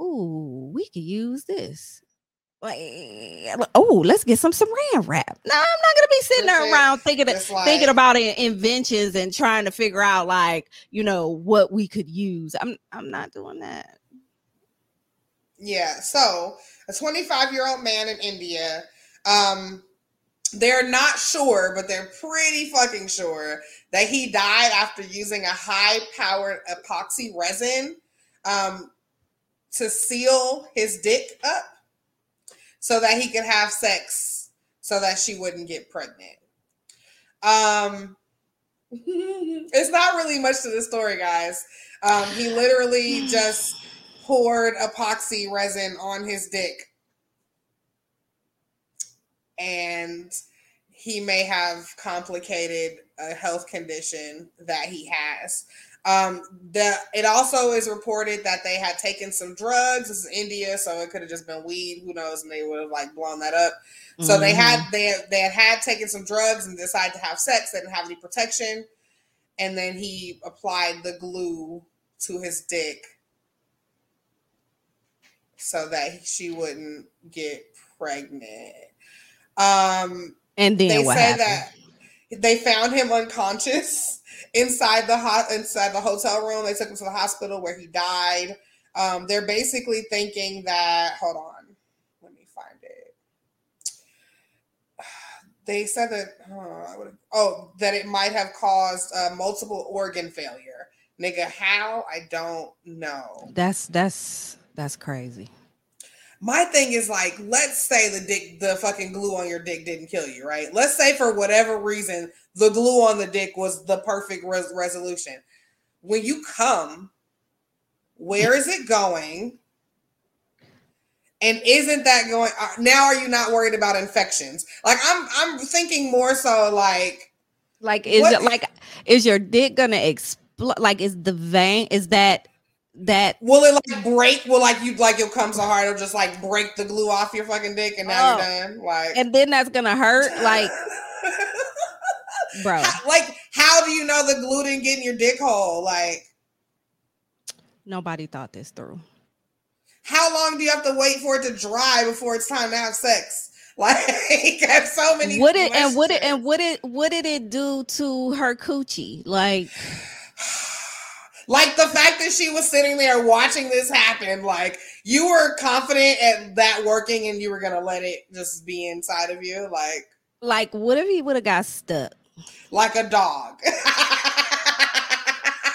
ooh, we could use this. Like, oh, let's get some saran wrap. No, I'm not gonna be sitting there around thinking of, like, thinking about inventions and trying to figure out like you know what we could use. I'm I'm not doing that. Yeah. So a 25 year old man in India, um, they're not sure, but they're pretty fucking sure that he died after using a high powered epoxy resin. Um, to seal his dick up so that he could have sex so that she wouldn't get pregnant. Um, *laughs* it's not really much to the story, guys. Um, he literally just poured epoxy resin on his dick. And he may have complicated a health condition that he has. Um, the it also is reported that they had taken some drugs. This is India, so it could have just been weed. Who knows? And they would have like blown that up. So mm-hmm. they had mm-hmm. they they had had taken some drugs and decided to have sex. They didn't have any protection, and then he applied the glue to his dick so that she wouldn't get pregnant. Um, and then they say happened? that they found him unconscious inside the hot inside the hotel room. They took him to the hospital where he died. Um, they're basically thinking that. Hold on, let me find it. *sighs* They said that. Oh, oh that it might have caused uh, multiple organ failure. Nigga, how? I don't know. That's that's that's crazy. My thing is like, let's say the dick, the fucking glue on your dick didn't kill you, right? Let's say for whatever reason the glue on the dick was the perfect res- resolution. When you come, where is it going? And isn't that going uh, now? Are you not worried about infections? Like I'm, I'm thinking more so like, like is what? it like is your dick gonna explode? like is the vein is that that Will it like break? Will like you like it'll come so hard it'll just like break the glue off your fucking dick and now Oh. you're done? Like and then that's gonna hurt like *laughs* bro How- like how do you know the glue didn't get in your dick hole? Like nobody thought this through how long do you have to wait for it to dry before it's time to have sex? *laughs* Like I have so many. what it and what it and what it what did it do to her coochie like *sighs* like the fact that she was sitting there watching this happen, like you were confident at that working and you were gonna let it just be inside of you, like like what if he would have got stuck like a dog. *laughs*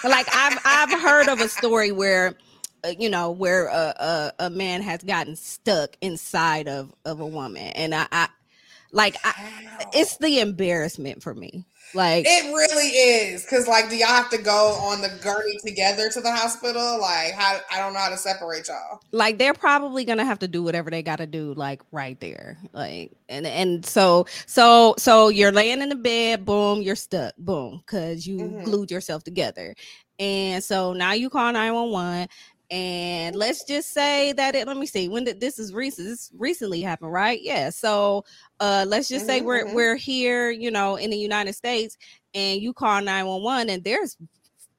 like I've I've heard of a story where uh, you know where a, a a man has gotten stuck inside of of a woman. And I, I like I, it's the embarrassment for me like it really is because like do y'all have to go on the gurney together to the hospital? Like how i don't know how to separate y'all. Like they're probably gonna have to do whatever they gotta do like right there. Like and and so so so you're laying in the bed boom you're stuck boom because you Mhm. glued yourself together. And so now you call 911 and let's just say that it let me see when did this is recent this recently happened right yeah so uh let's just say Mhm, we're mhm. we're here you know in the united states and you call 911 and there's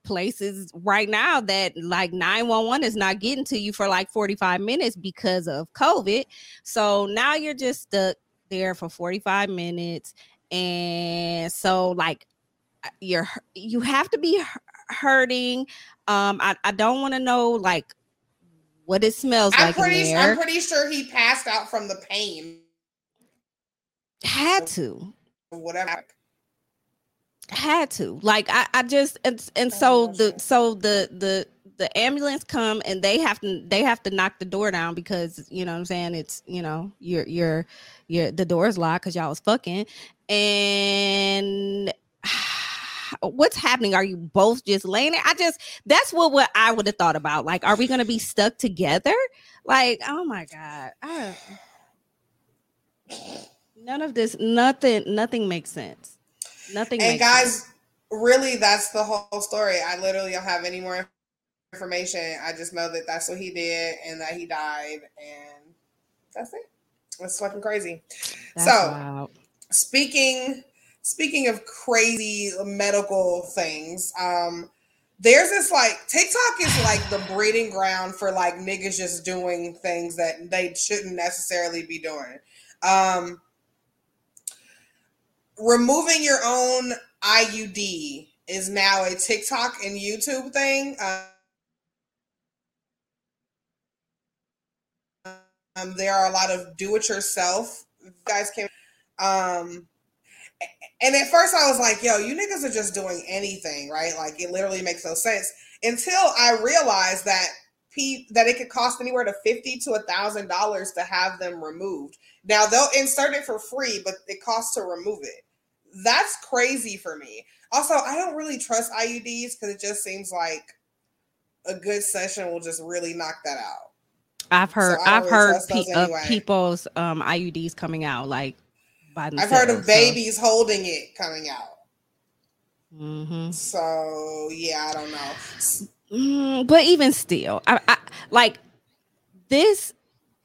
places right now that like 911 is not getting to you for like 45 minutes because of covid so now you're just stuck there for 45 minutes and so like uh, you're you have to be hurting. Um i, I don't want to know like what it smells i'm like in pretty i'm pretty sure he passed out from the pain. Had to. Whatever. Had to. Like i, I just and, and Oh, so the so the the the ambulance come and they have to they have to knock the door down because you know what i'm saying it's you know you're you're you're the door is locked because y'all was fucking. And what's happening? Are you both just laying there? I just that's what what i would have thought about. Like are we gonna be stuck together? Like oh my god. I, none of this nothing nothing makes sense. Nothing and makes sense. guys really that's the whole story. I literally don't have any more information. I just know that that's what he did and that he died and that's it. It's fucking crazy. That's so wild. speaking speaking of crazy medical things um there's this like TikTok is like the breeding ground for like niggas just doing things that they shouldn't necessarily be doing. Um removing your own IUD is now a TikTok and YouTube thing. Um, there are a lot of do it yourself guys can um and at first I was like, yo, you niggas are just doing anything, right? Like it literally makes no sense. Until I realized that pe- that it could cost anywhere to fifty to a thousand dollars to have them removed. Now they'll insert it for free, but it costs to remove it. That's crazy for me. Also, I don't really trust IUDs because it just seems like a good session will just really knock that out. I've heard so I've really heard pe- of anyway. people's um IUDs coming out like by I've heard of babies holding it coming out. hmm So yeah, I don't know. Mm, but even still, I, I like this.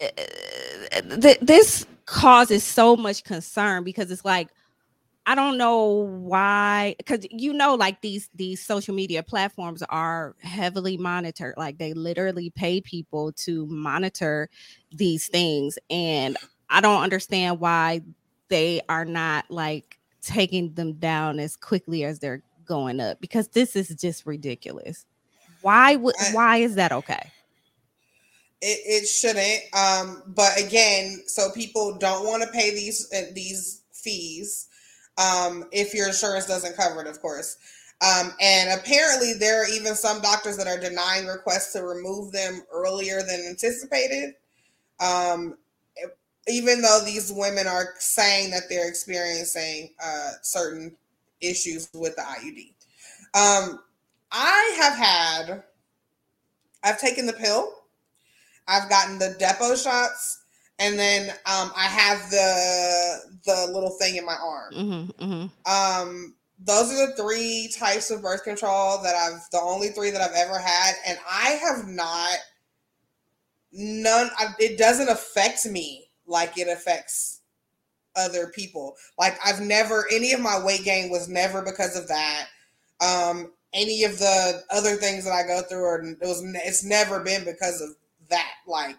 uh, th- this causes so much concern because it's like I don't know why because you know like these these social media platforms are heavily monitored like they literally pay people to monitor these things and I don't understand why they are not like taking them down as quickly as they're going up because this is just ridiculous. Why would why is that okay? It, it shouldn't. Um, but again, so people don't want to pay these uh, these fees um, if your insurance doesn't cover it, of course. Um, and apparently, there are even some doctors that are denying requests to remove them earlier than anticipated. Um, even though these women are saying that they're experiencing uh, certain issues with the IUD. Um, I have had, I've taken the pill. I've gotten the depot shots, and then um, I have the the little thing in my arm. hmm hmm Um, those are the three types of birth control that I've the only three that I've ever had, and I have not none. It doesn't affect me like it affects other people. Like I've never any of my weight gain was never because of that. Um, any of the other things that I go through, or it was it's never been because of that. Like,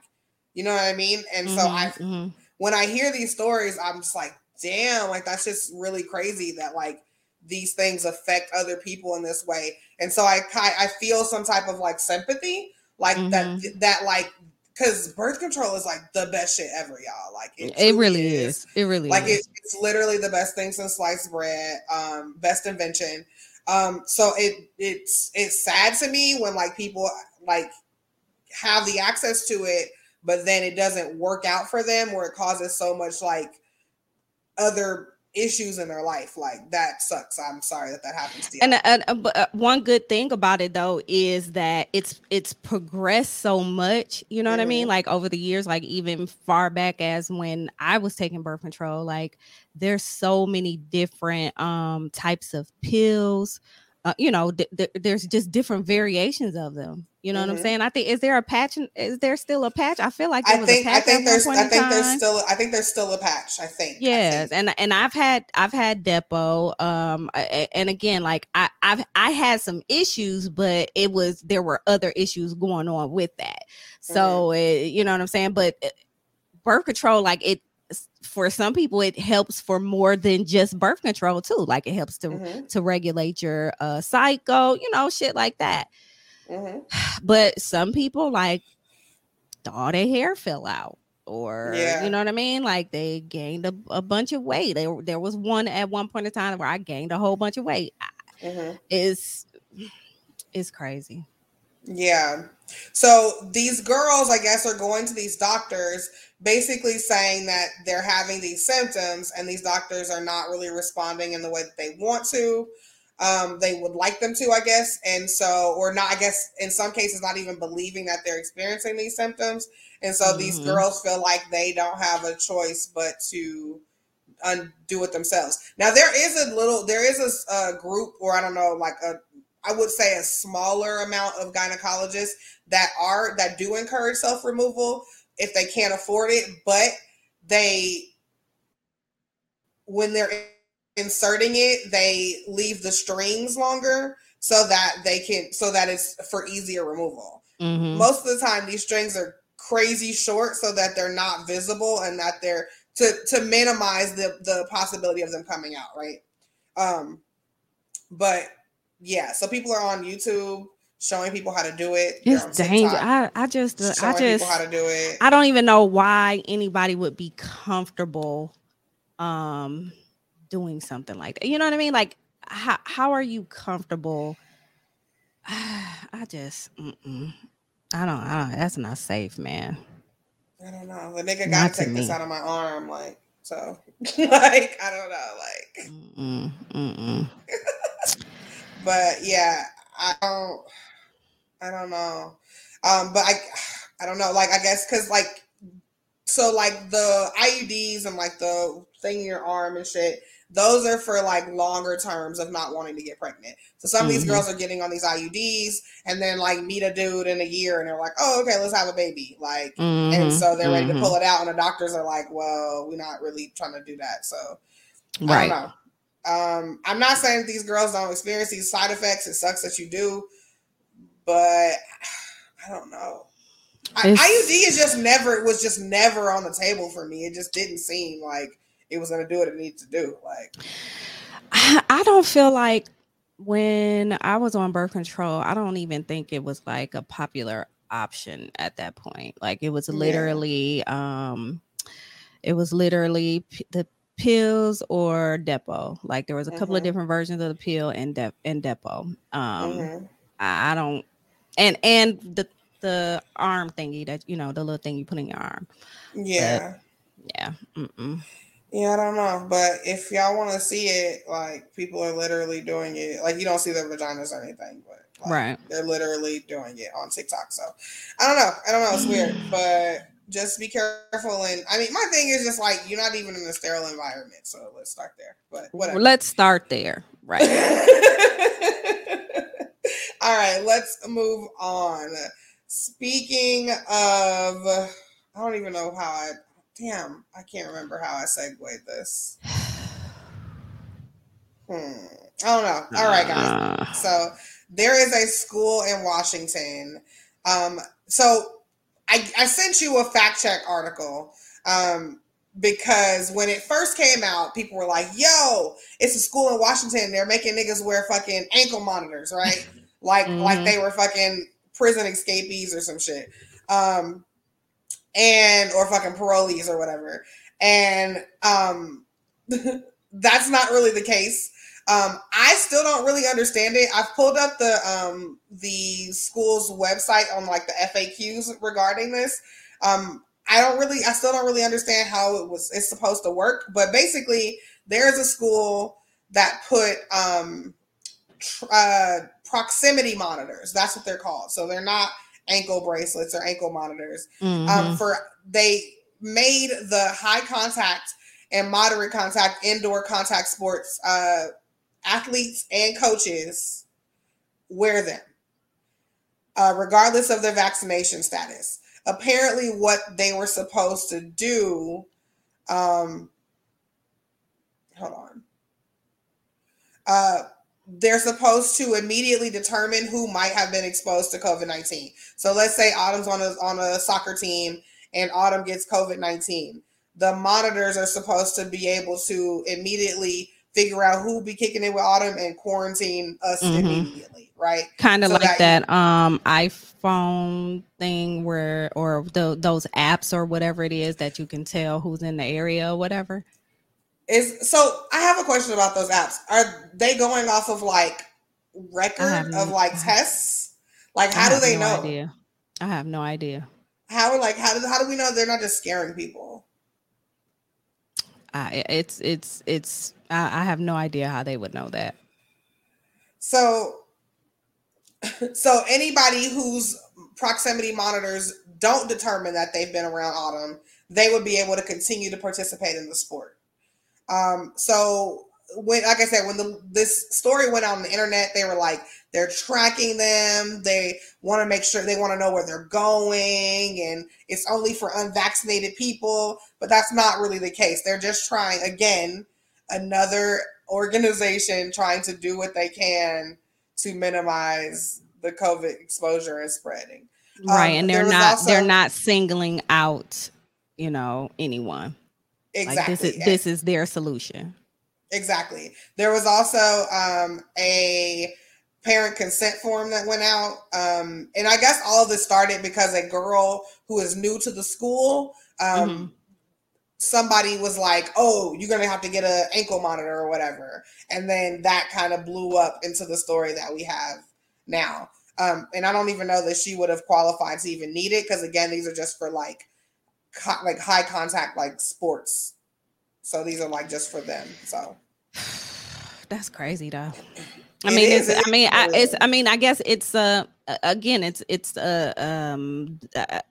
you know what I mean? And mm-hmm, so I, mm-hmm. when I hear these stories, I'm just like, damn, like that's just really crazy that like these things affect other people in this way. And so I I feel some type of like sympathy, like mm-hmm. that that like because birth control is like the best shit ever, y'all. Like it, it really is. is. It really like is. It, it's literally the best thing since sliced bread. Um, best invention. Um, so it it's it's sad to me when like people like have the access to it, but then it doesn't work out for them, where it causes so much like other issues in their life. Like that sucks. I'm sorry that that happens to you. And, and uh, uh, one good thing about it though is that it's it's progressed so much. You know mm-hmm. what I mean? Like over the years, like even far back as when I was taking birth control, like there's so many different um types of pills uh, you know, th- th- there's just different variations of them. You know mm-hmm. what I'm mm-hmm. saying? I think is there a patch? Is there still a patch? I feel like I think I think there's I think there's still I think there's still a patch. I think. Yes, I think. and and I've had I've had Depo. Um, and again, like I I've I had some issues, but it was there were other issues going on with that. So mm-hmm. it, you know what I'm saying? But uh, birth control, like it for some people it helps for more than just birth control too like it helps to mm-hmm. to regulate your uh cycle you know shit like that mm-hmm. *sighs* but some people like all their hair fell out or yeah. you know what I mean? Like they gained a, a bunch of weight. There, there was one at one point in time where I gained a whole bunch of weight. Mm-hmm. It's it's crazy. Yeah. So these girls, I guess, are going to these doctors basically saying that they're having these symptoms and these doctors are not really responding in the way that they want to um, they would like them to i guess. And so or not i guess in some cases not even believing that they're experiencing these symptoms. And so mm-hmm. these girls feel like they don't have a choice but to undo it themselves. Now there is a little there is a, a group or i don't know like a I would say a smaller amount of gynecologists that are that do encourage self removal, if they can't afford it, but they when they're inserting it, they leave the strings longer so that they can so that it's for easier removal. Mm-hmm. Most of the time these strings are crazy short so that they're not visible and that they're to to minimize the the possibility of them coming out, right? Um but yeah, so people are on YouTube showing people how to do it. It's dangerous. I, I just, uh, I just, how to do it. I don't even know why anybody would be comfortable, um, doing something like that. You know what I mean? Like, how how are you comfortable? *sighs* I just, mm-mm. I don't, I don't. That's not safe, man. I don't know. The nigga got to take me. this out of my arm, like so. *laughs* like I don't know, like. Mm-mm, mm-mm. *laughs* but yeah, I don't. I don't know. Um, but I, *sighs* I don't know. Like I guess because like, so like the IUDs and like the thing in your arm and shit. Those are for like longer terms of not wanting to get pregnant. So some mm-hmm. of these mm-hmm. girls are getting on these IUDs and then like meet a dude in a year and they're like, oh, okay, let's have a baby. Like, mm-hmm. and so they're ready mm-hmm. to pull it out, and the doctors are like, well, we're not really trying to do that. So, right. I don't know. Um, I'm not saying these girls don't experience these side effects. It sucks that you do but I don't know. I, IUD is just never it was just never on the table for me. It just didn't seem like it was gonna do what it needed to do. Like I don't feel like when I was on birth control, I don't even think it was like a popular option at that point. Like it was literally yeah. um it was literally p- the pills or Depo. Like there was a couple mm-hmm. of different versions of the pill and de- and Depo. Um mm-hmm. I, I don't and and the the arm thingy that you know the little thing you put in your arm. Yeah. But, yeah. Mm-mm. Yeah, I don't know, but if y'all want to see it, like people are literally doing it. Like you don't see their vaginas or anything, but like, right, they're literally doing it on TikTok. So I don't know. I don't know. It's weird, *sighs* but just be careful. And I mean, my thing is just like you're not even in a sterile environment, so let's start there. But whatever. Let's start there, right? *laughs* All right, let's move on. Speaking of, I don't even know how I. Damn, I can't remember how I segued this. *sighs* Hmm. I don't know. All right, guys. So there is a school in Washington. Um, so I, I sent you a fact check article um, because when it first came out, people were like, "Yo, it's a school in Washington. They're making niggas wear fucking ankle monitors, right? *laughs* like mm-hmm. like they were fucking prison escapees or some shit, um, and or fucking parolees or whatever." And um, *laughs* that's not really the case. Um, I still don't really understand it. I've pulled up the um, the school's website on like the FAQs regarding this. Um, I don't really, I still don't really understand how it was it's supposed to work. But basically, there's a school that put um, tr- uh, proximity monitors. That's what they're called. So they're not ankle bracelets or ankle monitors. Um, mm-hmm. for they made the high contact and moderate contact indoor contact sports uh, athletes and coaches wear them, uh, regardless of their vaccination status. Apparently, what they were supposed to do, um, hold on, uh, they're supposed to immediately determine who might have been exposed to COVID nineteen. So let's say Autumn's on a on a soccer team and Autumn gets COVID nineteen. The monitors are supposed to be able to immediately figure out who be kicking it with Autumn and quarantine us mm-hmm. immediately, right? Kind of so like that, that um iPhone thing where or the, those apps or whatever it is that you can tell who's in the area or whatever. Is so I have a question about those apps. Are they going off of like record of like tests? Like how do they no know? Idea. I have no idea. How like how do how do we know they're not just scaring people? It's it's it's I, I have no idea how they would know that. So, *laughs* so anybody whose proximity monitors don't determine that they've been around Autumn, they would be able to continue to participate in the sport. Um, so when, like I said, when the this story went out on the internet, they were like they're tracking them. They want to make sure they want to know where they're going, and it's only for unvaccinated people. But that's not really the case. They're just trying again another organization trying to do what they can to minimize the COVID exposure and spreading. Right, um, and they're not also, they're not singling out, you know, anyone. Exactly. Like this is this is their solution. Exactly. There was also um, a parent consent form that went out, um, and I guess all of this started because a girl who is new to the school um, mm-hmm somebody was like, "Oh, you're gonna have to get an ankle monitor or whatever," and then that kind of blew up into the story that we have now. Um, and I don't even know that she would have qualified to even need it because again, these are just for like co- like high contact like sports. So these are like just for them. So *sighs* that's crazy though. I mean, it's, I mean, I, it's, I mean, I guess it's, uh, again, it's, it's, uh, um,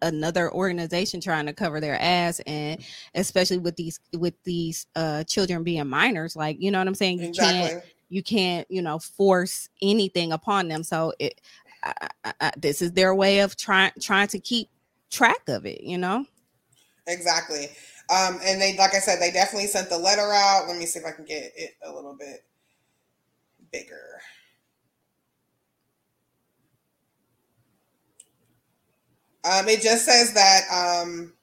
another organization trying to cover their ass. And especially with these, with these, uh, children being minors, like, you know what I'm saying? You exactly. can't, you can't, you know, force anything upon them. So it, I, I, this is their way of trying, trying to keep track of it, you know? Exactly. Um, and they, like I said, they definitely sent the letter out. Let me see if I can get it a little bit bigger. Um, it just says that. Um,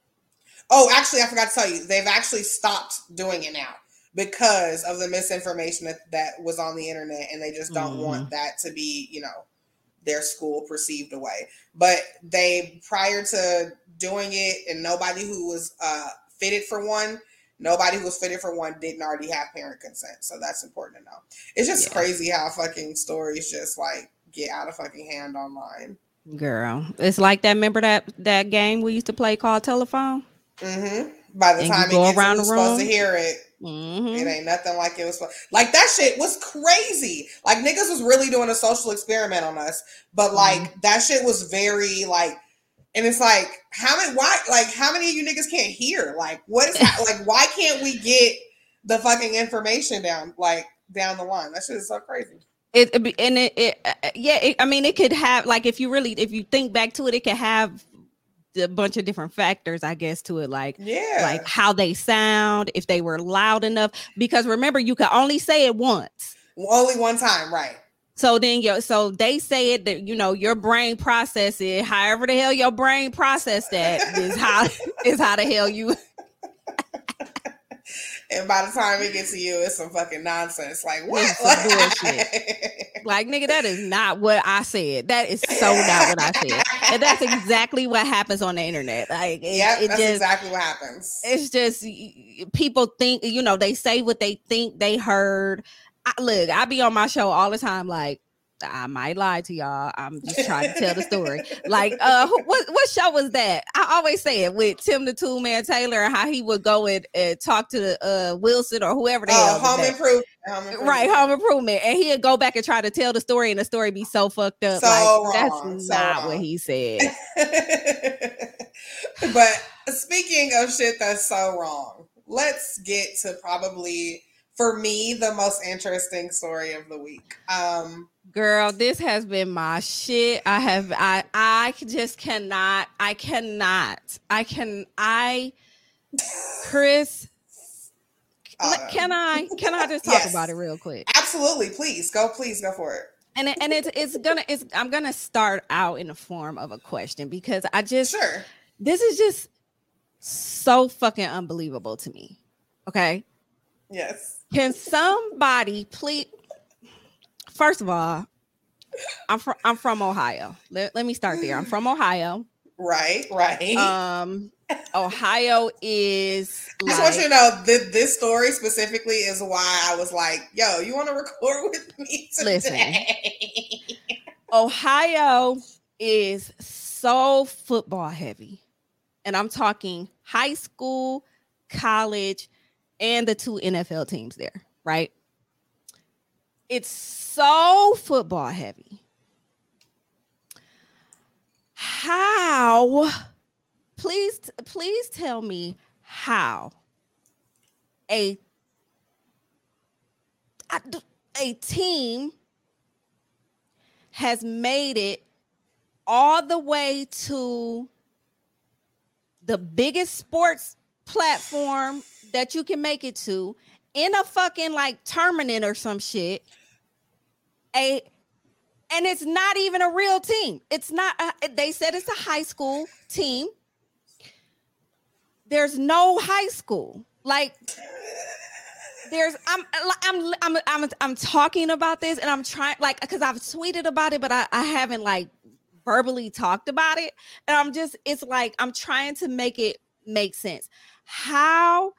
oh, actually, I forgot to tell you, they've actually stopped doing it now because of the misinformation that, that was on the internet, and they just don't mm. want that to be, you know, their school perceived away. But they, prior to doing it, and nobody who was uh, fitted for one, nobody who was fitted for one didn't already have parent consent. So that's important to know. It's just yeah. crazy how fucking stories just like get out of fucking hand online. Girl, it's like that. Remember that that game we used to play called telephone. Mm-hmm. By the and time it gets around the room, supposed to hear it, mm-hmm. it ain't nothing like it was. Like that shit was crazy. Like niggas was really doing a social experiment on us, but like mm-hmm. that shit was very like And it's like, how many? Why? Like, how many of you niggas can't hear? Like, what is *laughs* like? Why can't we get the fucking information down? Like down the line. That shit is so crazy. It, and it, it uh, yeah. It, I mean, it could have like if you really if you think back to it, it could have a bunch of different factors, I guess, to it, like yeah, like how they sound, if they were loud enough. Because remember, you can only say it once. Only one time, right? So then your so they say it that you know your brain process it however the hell your brain process that is how *laughs* is how the hell you *laughs* and by the time it gets to you, it's some fucking nonsense. Like what? bullshit. *laughs* like nigga, that is not what I said. That is so not what I said. And that's exactly what happens on the internet. Like yeah, that's just, exactly what happens. It's just people think you know they say what they think they heard. I, look, I be on my show all the time, like I might lie to y'all. I'm just trying to tell the story. Like, uh, what what show was that? I always say it with Tim the Tool Man Taylor and how he would go and uh, talk to uh Wilson or whoever the oh, home, improvement. home improvement. Right, home improvement. And he'd go back and try to tell the story, and the story be so fucked up. So like, wrong, that's so not wrong. what he said. *laughs* but speaking of shit that's so wrong, let's get to probably for me the most interesting story of the week. Um Girl, this has been my shit. I have I I just cannot. I cannot. I can I Chris *laughs* can I can I just talk yes. about it real quick? Absolutely. Please go please go for it. And it, and it's it's gonna it's I'm gonna start out in the form of a question because I just Sure. this is just so fucking unbelievable to me. Okay? Yes. Can somebody please First of all, I'm from I'm from Ohio. Let, let me start there. I'm from Ohio. Right, right. Um Ohio is I just want you to know that this story specifically is why I was like, yo, you want to record *laughs* with me today? Listen. Ohio is so football heavy. And I'm talking high school, college, and the two NFL teams there, right? It's so football heavy. How? Please, please tell me how a a team has made it all the way to the biggest sports platform that you can make it to in a fucking like tournament or some shit a and it's not even a real team. It's not a, they said it's a high school team. There's no high school. Like there's I'm I'm I'm I'm I'm talking about this and I'm trying like because I've tweeted about it but I, I haven't like verbally talked about it. And I'm just it's like I'm trying to make it make sense how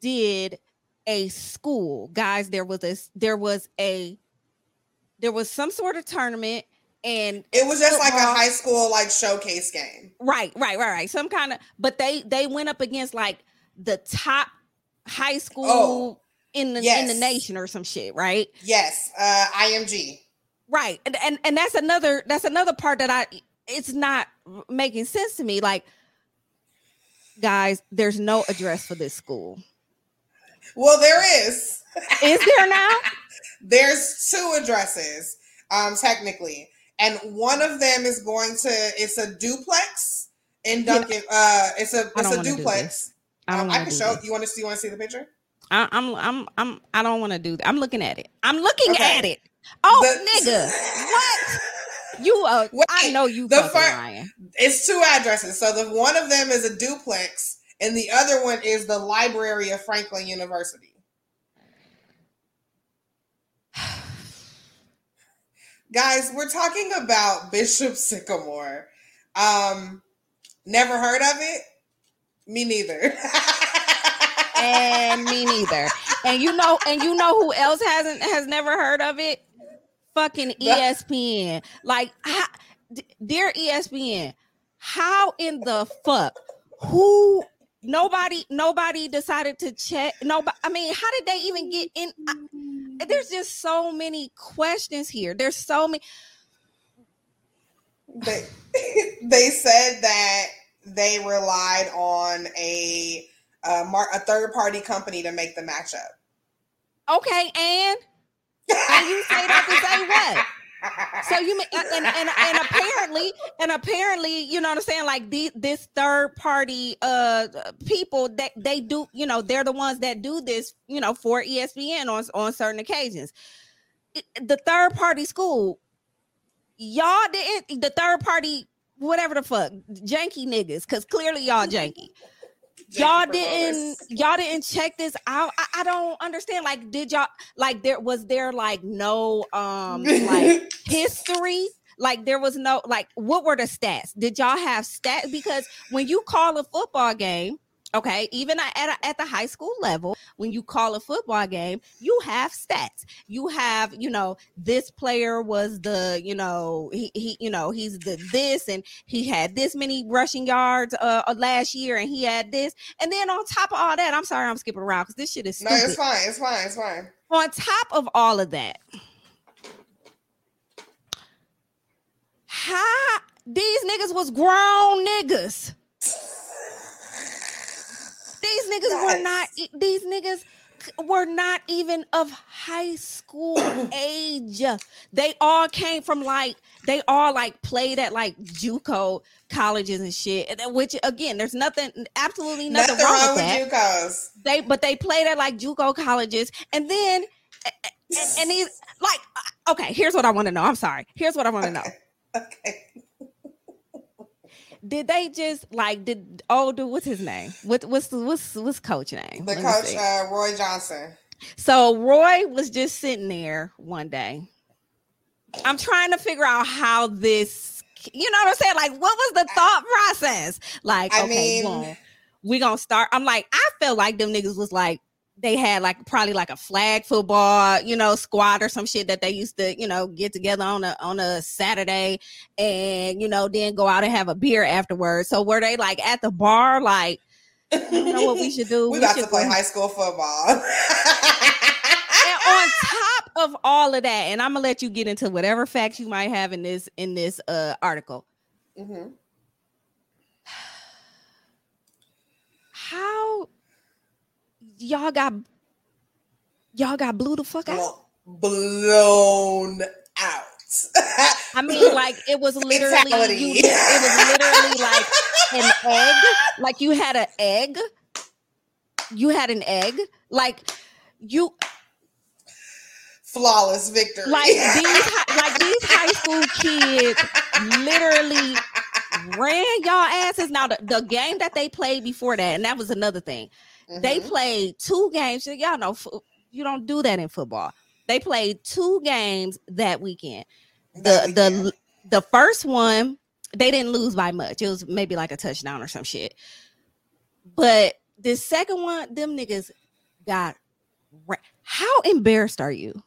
did a school guys there was a there was a there was some sort of tournament and it was just like a high school like showcase game. Right right right right some kind of but they they went up against like the top high school Oh, in the in the nation or some shit right? Yes uh img right and, and and that's another that's another part that i it's not making sense to me like guys there's no address for this school. Well there is. *laughs* Is there now? There's two addresses um technically. And one of them is going to it's a duplex in duncan uh it's a it's a do duplex. this. i don't um, i can show this. you want to see you want to see the picture? I, i'm i'm i'm i don't want to do that. I'm looking at it. I'm looking Okay. at it. Oh The- nigga *laughs* what you uh i know you the fucking fir- lying. it's two addresses. So the one of them is a duplex and the other one is the library of franklin university. *sighs* Guys we're talking about bishop sycamore. Um never heard of it? Me neither. *laughs* And me neither. And you know, and you know who else hasn't has never heard of it? Fucking *laughs* ESPN. Like, how, dear ESPN, how in the fuck who nobody nobody decided to check nobody i mean how did they even get in I, there's just so many questions here there's so many they *laughs* they said that they relied on a a, mar- a third party company to make the matchup. Okay, and and you say that to say what? So you and, and and apparently and apparently you know what I'm saying like the, this third party uh people that they do you know they're the ones that do this you know for ESPN on on certain occasions. The third party school, y'all didn't the third party whatever the fuck janky niggas because clearly y'all janky y'all didn't y'all didn't check this out. I, I, don't understand like did y'all like there was there like no um like history? Like there was no like what were the stats? Did y'all have stats because when you call a football game Okay, even at, a, at the high school level, when you call a football game, you have stats. You have, you know, this player was the, you know, he, he you know, he's the this and he had this many rushing yards uh, uh last year and he had this. And then on top of all that, I'm sorry, I'm skipping around because this shit is stupid. No, it's fine. It's fine. It's fine. On top of all of that, how these niggas was grown niggas. These niggas yes. were not. These niggas were not even of high school *coughs* age. They all came from like they all like played at like JUCO colleges and shit. Which again, there's nothing, absolutely nothing, nothing wrong, wrong, with. JUCOs. They but they played at like JUCO colleges, and then and, and these like uh, okay. Here's what I want to know. I'm sorry. Here's what I want to okay. know. Okay did they just like did oh dude what's his name? What what's what's what's coach name? The Let coach uh, roy johnson. So roy was just sitting there one day. I'm trying to figure out how this you know what i'm saying? Like what was the thought process? Like I okay mean, well, we gonna start. I'm like i felt like them niggas was like they had like probably like a flag football, you know, squad or some shit that they used to, you know, get together on a on a Saturday and you know, then go out and have a beer afterwards. So were they like at the bar like you know what we should do? *laughs* we, we got to play go. high school football. and on *laughs* top of all of that, and I'm gonna let you get into whatever facts you might have in this in this uh article. Mm-hmm. How y'all got y'all got blew the fuck out. Blown out. I mean, like it was *laughs* literally you, it was literally like an egg. Like you had an egg. You had an egg. Like you flawless victory. Like *laughs* these like these high school kids literally ran y'all asses. Now the, the game that they played before that, and that was another thing. Mm-hmm. They played two games. Y'all know you don't do that in football. They played two games that weekend. The the the first one they didn't lose by much. It was maybe like a touchdown or some shit. But the second one, them niggas got. How embarrassed are you?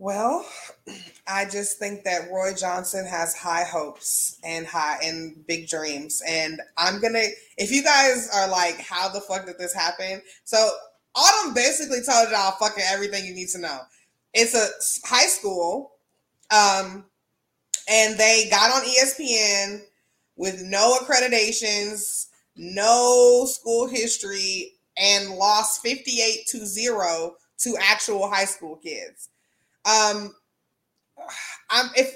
Well, *clears throat* I just think that Roy Johnson has high hopes and high and big dreams. And I'm gonna if you guys are like, how the fuck did this happen? So Autumn basically told y'all fucking everything you need to know. It's a high school, um, and they got on ESPN with no accreditations, no school history, and lost 58 to 0 to actual high school kids. Um, I'm if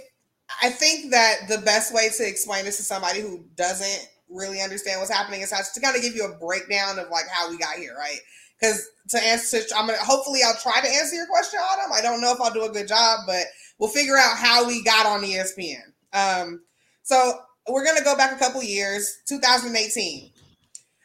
I think that the best way to explain this to somebody who doesn't really understand what's happening is to kind of give you a breakdown of like how we got here, right? Because to answer, I'm gonna hopefully I'll try to answer your question, Autumn. I don't know if I'll do a good job, but we'll figure out how we got on ESPN. Um, so we're gonna go back a couple years, 2018.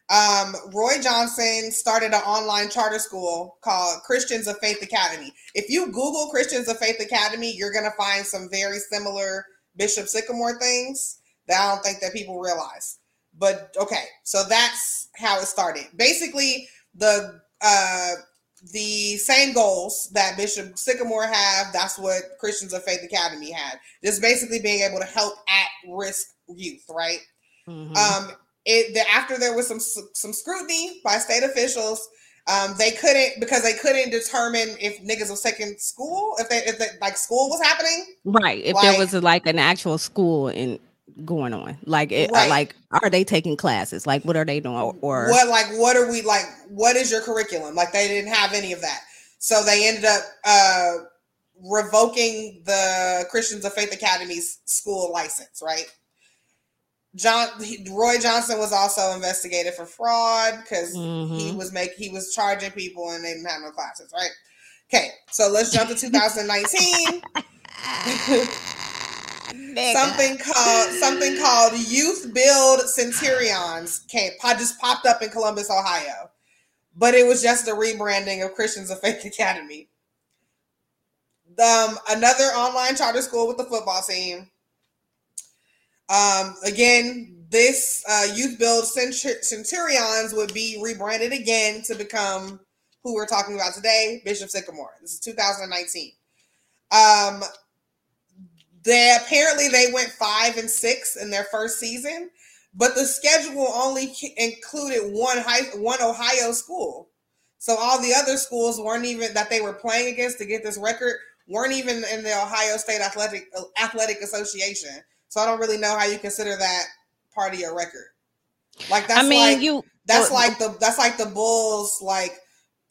Um, Roy Johnson started an online charter school called Christians of Faith Academy. If you Google Christians of Faith Academy, you're going to find some very similar Bishop Sycamore things that I don't think that people realize. But okay, so that's how it started. Basically, the uh, the same goals that Bishop Sycamore have, that's what Christians of Faith Academy had. Just basically being able to help at risk youth, right? Mm-hmm. Um, it the, after there was some some scrutiny by state officials, Um, they couldn't because they couldn't determine if niggas was taking school, if they if they, like school was happening. Right. If Like- there was like an actual school in going on, like it, Right. like are they taking classes? Like what are they doing? Or, or what like what are we like what is your curriculum like they didn't have any of that so they ended up uh revoking the christians of faith academy's school license right john he- roy johnson was also investigated for fraud because he Mhm. was make he was charging people and they didn't have no classes right okay so let's jump to 2019 *laughs* something called something called Youth Build Centurions came just popped up in Columbus, Ohio, but it was just a rebranding of Christians of Faith Academy. Um, another online charter school with the football team. Um, again, this uh, Youth Build Centur- Centurions would be rebranded again to become who we're talking about today, Bishop Sycamore. This is 2019. Um, they apparently they went five and six in their first season, but the schedule only included one high one Ohio school. So all the other schools weren't even that they were playing against to get this record weren't even in the Ohio State Athletic Athletic Association. So I don't really know how you consider that part of your record. Like that's I mean, like you that's uh, like the that's like the Bulls like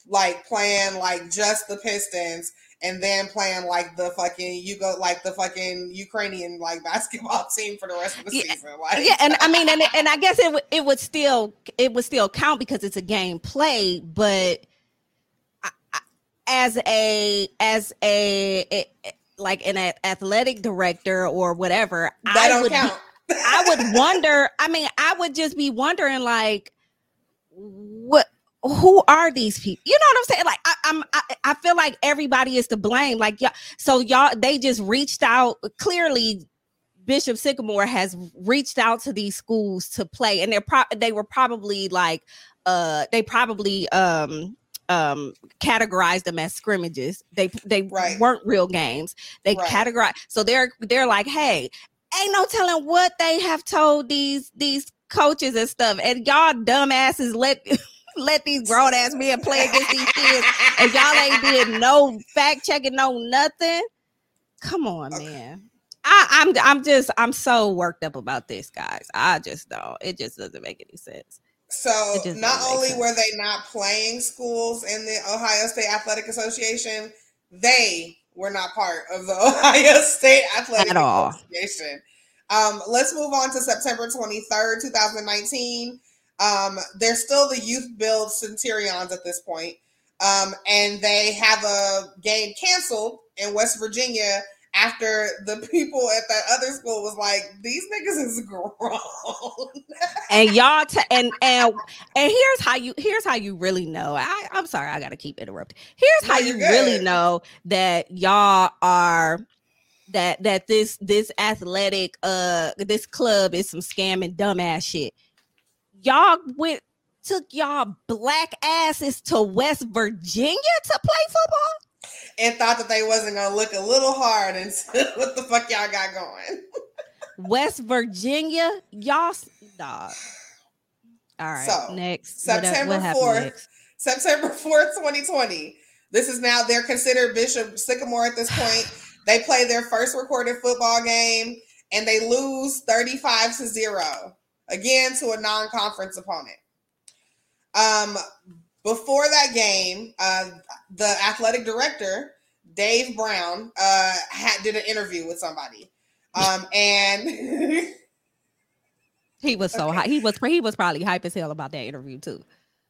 like playing like just the Pistons and then playing like the fucking you go like the fucking Ukrainian like *laughs* basketball team for the rest of the Yeah, season. Like yeah, and I mean, and and I guess it would it would still it would still count because it's a game play, but I, I, as a as a, a- like an athletic director or whatever, that I don't would be- I would *laughs* wonder. I mean, I would just be wondering, like, what? Who are these people? You know what I'm saying? Like, I, I'm. I, I feel like everybody is to blame. Like, yeah. So y'all, they just reached out. Clearly, Bishop Sycamore has reached out to these schools to play, and they're pro- they were probably like, uh, they probably um um categorized them as scrimmages. They they Right. weren't real games. They Right. categorize. So they're they're like, hey, ain't no telling what they have told these these coaches and stuff. And y'all dumbasses let *laughs* let these grown ass men play against these kids, and y'all ain't did no fact checking, no nothing. Come on, Okay. man. I, I'm I'm just I'm so worked up about this, guys. I just don't. It just doesn't make any sense. So not only sense. were they not playing schools in the Ohio State Athletic Association, they were not part of the *laughs* Ohio State Athletic At all. Association. Um, let's move on to September 23rd, 2019. Um, they're still the Youth Build Centurions at this point. Um, and they have a game canceled in West Virginia after the people at that other school was like, these niggas is grown. *laughs* and y'all t- and and and here's how you here's how you really know. I, i'm sorry i gotta keep interrupting. Here's how you really know that y'all are that that this this athletic uh this club is some scamming dumbass shit. Y'all went took y'all black asses to west virginia to play football and thought that they wasn't gonna look a little hard and *laughs* what the fuck y'all got going. west virginia y'all dog all right So, next September 4th. September 4th, 2020. This is now they're considered Bishop Sycamore at this point. *sighs* They play their first recorded football game and they lose 35 to 0 again to a non-conference opponent. Um before that game, uh the athletic director, Dave Brown, uh had, did an interview with somebody. Um and *laughs* He was so Okay. high. He was he was probably hype as hell about that interview too.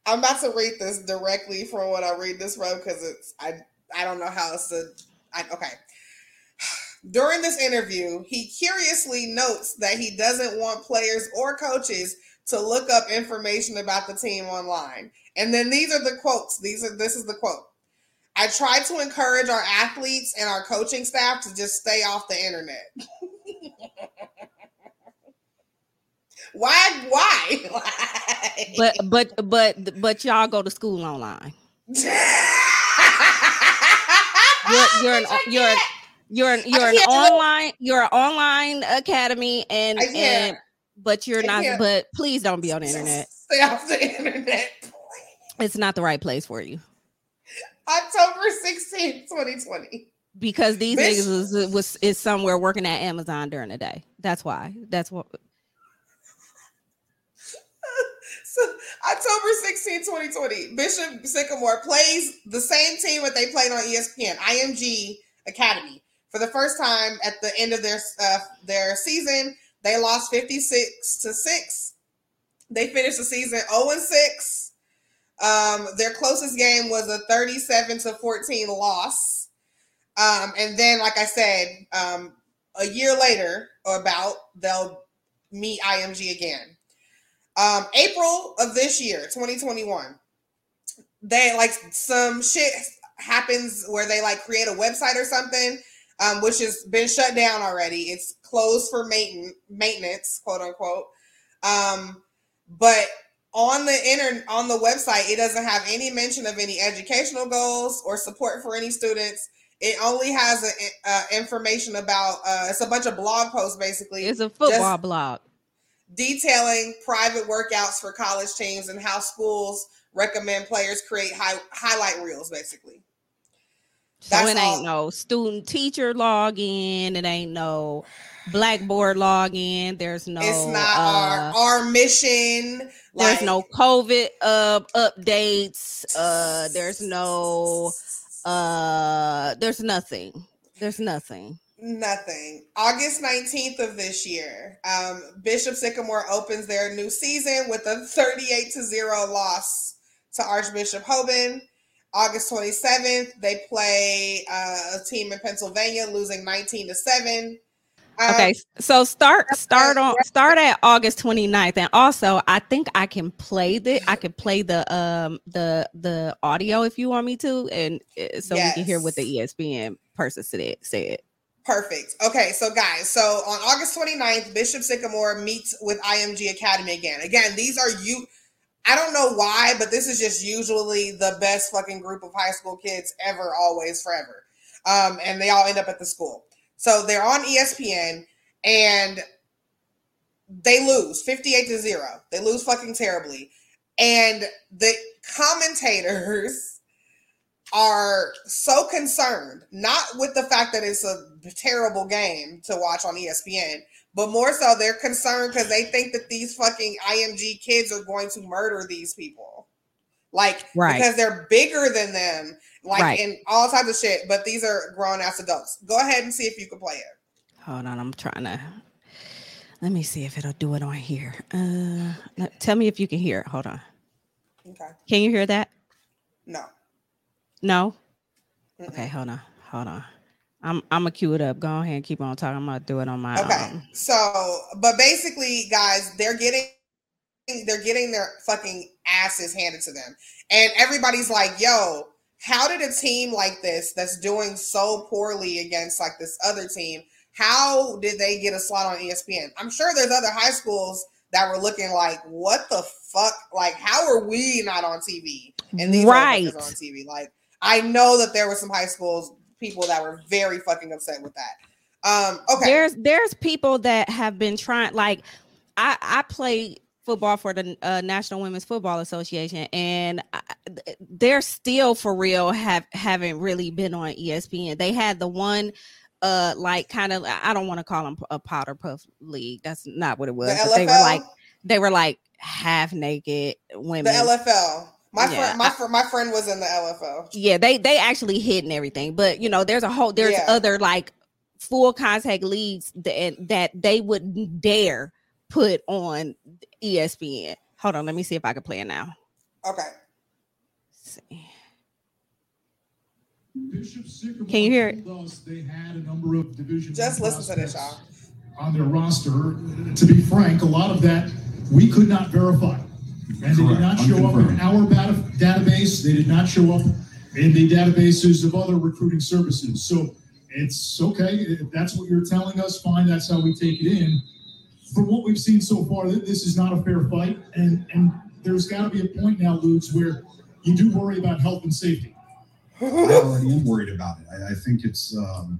I'm about to read this directly from what I read this from because it's I I don't know how else to I, okay. *sighs* During this interview, he curiously notes that he doesn't want players or coaches to look up information about the team online. And then these are the quotes. These are this is the quote. I try to encourage our athletes and our coaching staff to just stay off the internet. *laughs* why why? *laughs* Why? But but but but y'all go to school online. *laughs* You're you're an you're you're an, you're an online you're an online academy and and but you're not can't. but please don't be on the internet. Stay off the internet. It's not the right place for you. October 16, 2020. Because these Bitch. niggas was, was is somewhere working at Amazon during the day. That's why. That's what *laughs* so, October 16, 2020, Bishop Sycamore plays the same team that they played on ESPN, IMG Academy. For the first time at the end of their uh, their season, they lost 56 to 6. They finished the season 0 and 6. Um, their closest game was a 37 to 14 loss. Um, and then, like I said, um, a year later, or about, they'll meet IMG again. Um, April of this year, 2021, they like some shit happens where they like create a website or something, um, which has been shut down already. It's closed for maintenance, maintenance, quote unquote. Um, but on the internet on the website it doesn't have any mention of any educational goals or support for any students. It only has a, uh, information about uh, it's a bunch of blog posts basically. It's a football blog. detailing private workouts for college teams and how schools recommend players create high, highlight reels basically. So That's it ain't all. no student teacher login. It ain't no Blackboard login. There's no. It's not uh, our our mission. There's no COVID uh, updates. Uh, there's no. Uh, there's nothing. There's nothing. Nothing. August 19th of this year, um, Bishop Sycamore opens their new season with a 38 to 0 loss to Archbishop Hoban. August 27th, they play uh, a team in Pennsylvania, losing 19 to 7 okay, so start start on start at August 29th. And also I think I can play the I can play the um the the audio if you want me to and uh, so yes. we can hear what the ESPN person said said. Perfect. Okay, so guys, so on August 29th, Bishop Sycamore meets with IMG Academy again. Again, these are you I don't know why, but this is just usually the best fucking group of high school kids ever, always, forever. Um, and they all end up at the school. So they're on ESPN and they lose 58 to 0. They lose fucking terribly. And the commentators are so concerned, not with the fact that it's a terrible game to watch on ESPN, but more so they're concerned because they think that these fucking IMG kids are going to murder these people. Like, right. because they're bigger than them like right. and all types of shit. But these are grown ass adults. Go ahead and see if you can play it. Hold on, I'm trying to. Let me see if it'll do it on here. Uh, tell me if you can hear it. Hold on. Okay. Can you hear that? No. No. Mm-mm. Okay, hold on, hold on. I'm I'm gonna cue it up. Go ahead and keep on talking. I'm gonna do it on my. Okay. Own. So, but basically, guys, they're getting they're getting their fucking asses handed to them, and everybody's like, "Yo, how did a team like this that's doing so poorly against like this other team how did they get a slot on espn i'm sure there's other high schools that were looking like what the fuck? Like how are we not on tv and these right. on tv like i know that there were some high schools people that were very fucking upset with that. Um okay. There's there's people that have been trying like i i play football for the uh, National Women's Football Association, and I, they're still for real have haven't really been on ESPN. They had the one uh like kind of I don't want to call them a powder puff league. That's not what it was. The they were like they were like half naked women. The LFL. My yeah. friend, my friend, my friend was in the LFL. Yeah, they they actually hid and everything, but you know, there's a whole there's yeah. other like full contact leagues that that they wouldn't dare put on ESPN. Hold on, let me see if I can play it now. Okay. Let's see. Can you hear it? They had a number of division. Just listen to this, y'all. On their roster, to be frank, a lot of that we could not verify, and Correct. they did not show up in our database. They did not show up in the databases of other recruiting services. So it's okay if that's what you're telling us. Fine, that's how we take it in from what we've seen so far, this is not a fair fight, and and there's got to be a point now, Lugs, where you do worry about health and safety. I am worried about it. I, I think it's um,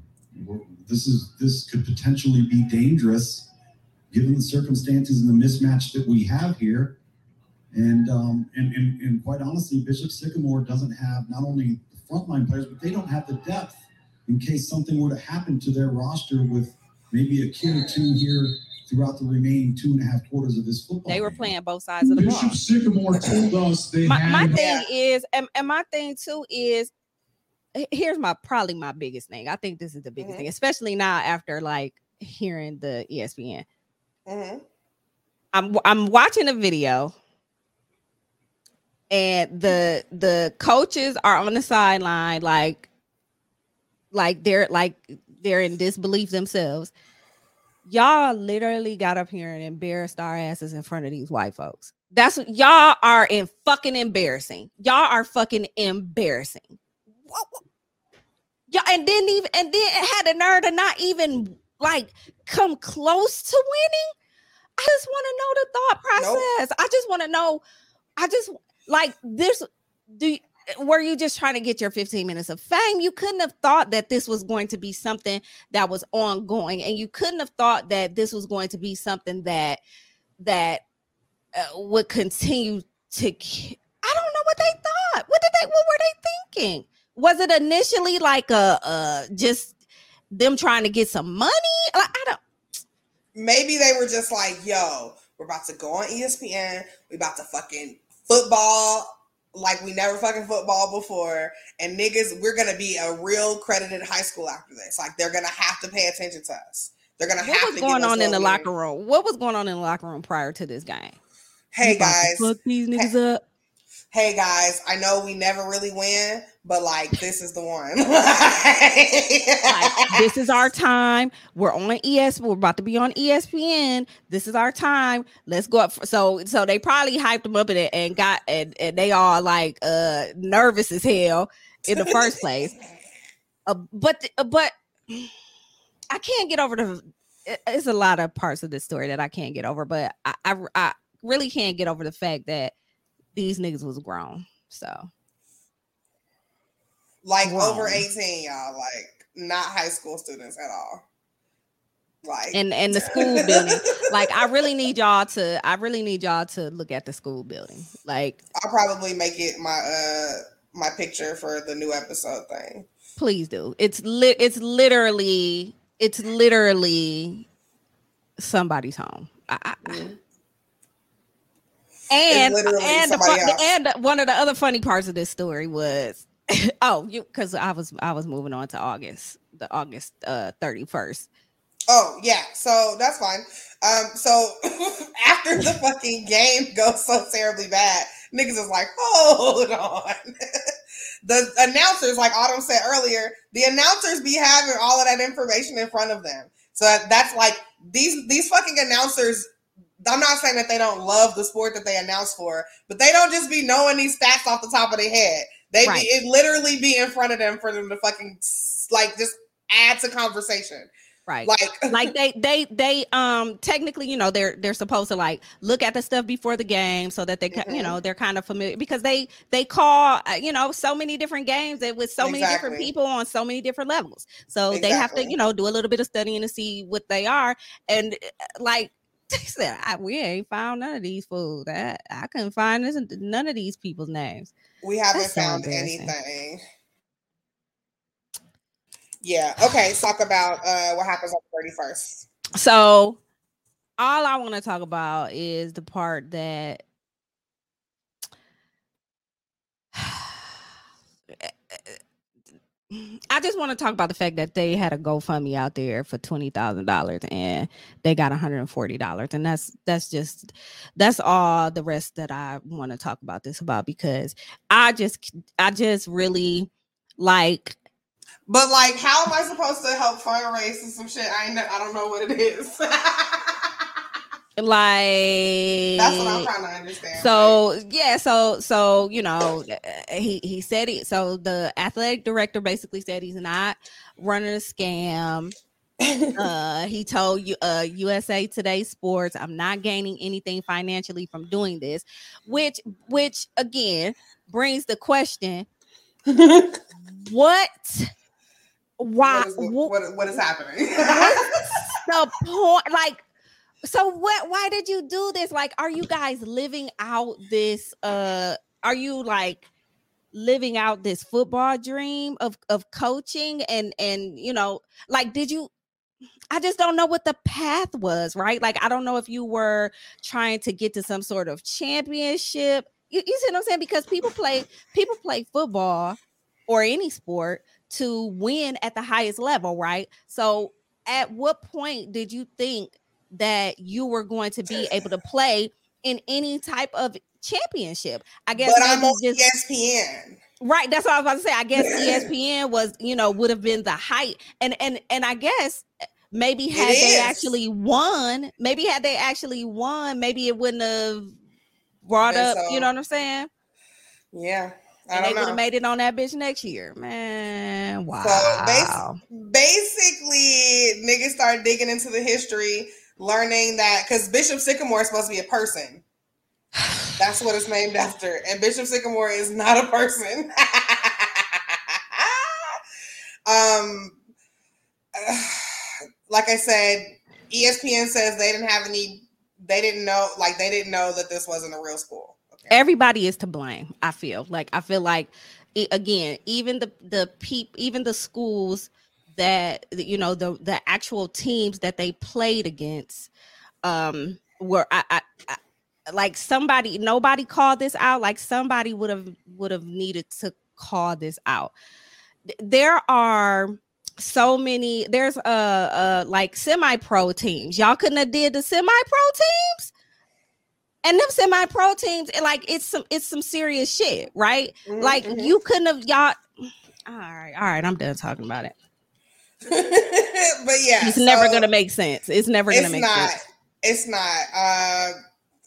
this is this could potentially be dangerous given the circumstances and the mismatch that we have here. And, um, and, and, and quite honestly, Bishop Sycamore doesn't have not only the frontline players, but they don't have the depth in case something were to happen to their roster with maybe a kid or two here throughout the remaining two and a half quarters of this football. They were game. playing both sides of the ball. Bishop Sycamore *laughs* told us they My, had my thing is, and, and my thing too is, here's my probably my biggest thing. I think this is the biggest Mhm. thing, especially now after like hearing the ESPN. hmm I'm I'm watching a video and the the coaches are on the sideline like like they're like they're in disbelief themselves. Y'all literally got up here and embarrassed our asses in front of these white folks. That's what y'all are in fucking embarrassing. Y'all are fucking embarrassing. What, Yeah, and didn't even and then had the nerve to not even like come close to winning. I just want to know the thought Nope. process. I just want to know. I just like this. Do you, were you just trying to get your 15 minutes of fame? You couldn't have thought that this was going to be something that was ongoing, and you couldn't have thought that this was going to be something that that uh, would continue to. I don't know what they thought. What did they? What were they thinking? Was it initially like a, uh just them trying to get some money? I don't. Maybe they were just like, yo, we're about to go on ESPN. We're about to fucking football like we never fucking football before. And niggas, we're gonna be a real credited high school after this. Like they're gonna have to pay attention to us. They're gonna What have was to going on in the locker room? What was going on in the locker room prior to this game? Hey guys, fuck these niggas up. Hey guys, I know we never really win, but like this is the one. *laughs* Like, this is our time. We're on ES. We're about to be on ESPN. This is our time. Let's go up. For, so, so they probably hyped them up it and got and, and they all like uh nervous as hell in the first place. Uh, but uh, but I can't get over the. it- It's a lot of parts of this story that I can't get over, but I I, I really can't get over the fact that these niggas was grown. So like Wow. over 18, y'all. Like not high school students at all. Like and and the *laughs* school building, like I really need y'all to. I really need y'all to look at the school building. Like I'll probably make it my uh my picture for the new episode thing. please do. It's lit. It's literally. It's literally somebody's home. I, I, Mhm. And and the, and one of the other funny parts of this story was *laughs* oh you because I was I was moving on to August the August uh 31st. Oh yeah, so that's fine. Um, so *laughs* after the fucking game goes so terribly bad, niggas is like, hold on. *laughs* the announcers, like Autumn said earlier, the announcers be having all of that information in front of them. So that's like these these fucking announcers. I'm not saying that they don't love the sport that they announce for, but they don't just be knowing these stats off the top of their head. They Right. be, it literally be in front of them for them to fucking like just add to conversation. Right. Like *laughs* like they they they um technically you know they're they're supposed to like look at the stuff before the game so that they can you know they're kind of familiar because they they call uh, you know so many different games and with so many different people on so many different levels so they have to you know do a little bit of studying to see what they are and uh, like *laughs* they said I, we ain't found none of these fools that I couldn't find this none of these people's names We haven't That's found embarrassing. anything. Yeah. Okay. Let's talk about uh, what happens on the thirty first. So all I want to talk about is the part that *sighs* eh, eh, eh, I just want to talk about the fact that they had a GoFundMe out there for twenty thousand dollars and they got one hundred and forty dollars, and that's that's just that's all the rest that I want to talk about this about because I just I just really like But like, how am I supposed to help fundraise and some shit? I ain't. I don't know what it is. *laughs* like That's what I'm trying to understand. So yeah, so so you know, uh, he he said it. so the athletic director basically said he's not running a scam. Uh, he told you uh USA Today Sports, I'm not gaining anything financially from doing this, which which again brings the question: What? Why? what, is, wh- what, what is happening? the point? Like, so what why did you do this? Like, are you guys living out this uh are you like living out this football dream of of coaching and and you know like did you I just don't know what the path was, right? Like, I don't know if you were trying to get to some sort of championship. You, you see what I'm saying? Because people play people play football or any sport to win at the highest level, right? So, at what point did you think that you were going to be able to play in any type of championship? I guess but I'm on just, ESPN. Right, that's what I was about to say. I guess *laughs* ESPN was, you know, would have been the height, and and and I guess eh, maybe had they actually won, maybe had they actually won, maybe it wouldn't have brought up. So. You know what I'm saying? Yeah. I and they would have made it on that bitch next year, man. Wow. So basically, niggas started digging into the history, learning that because Bishop Sycamore is supposed to be a person. That's what it's named after, and Bishop Sycamore is not a person. *laughs* um. Uh, *sighs* like I said, ESPN says they didn't have any, they didn't know, like they didn't know that this wasn't a real school. Okay. Everybody is to blame. I feel like I feel like again, even the the peep, even the schools that you know the the actual teams that they played against, um, were I, I, I like somebody nobody called this out. Like somebody would have would have needed to call this out. There are so many there's uh uh like semi-pro teams y'all couldn't have did the semi-pro teams and them semi-pro teams like it's some it's some serious shit right mm-hmm. like you couldn't have y'all all right all right i'm done talking about it *laughs* but yeah it's so never gonna make sense it's never gonna make not, sense it's not uh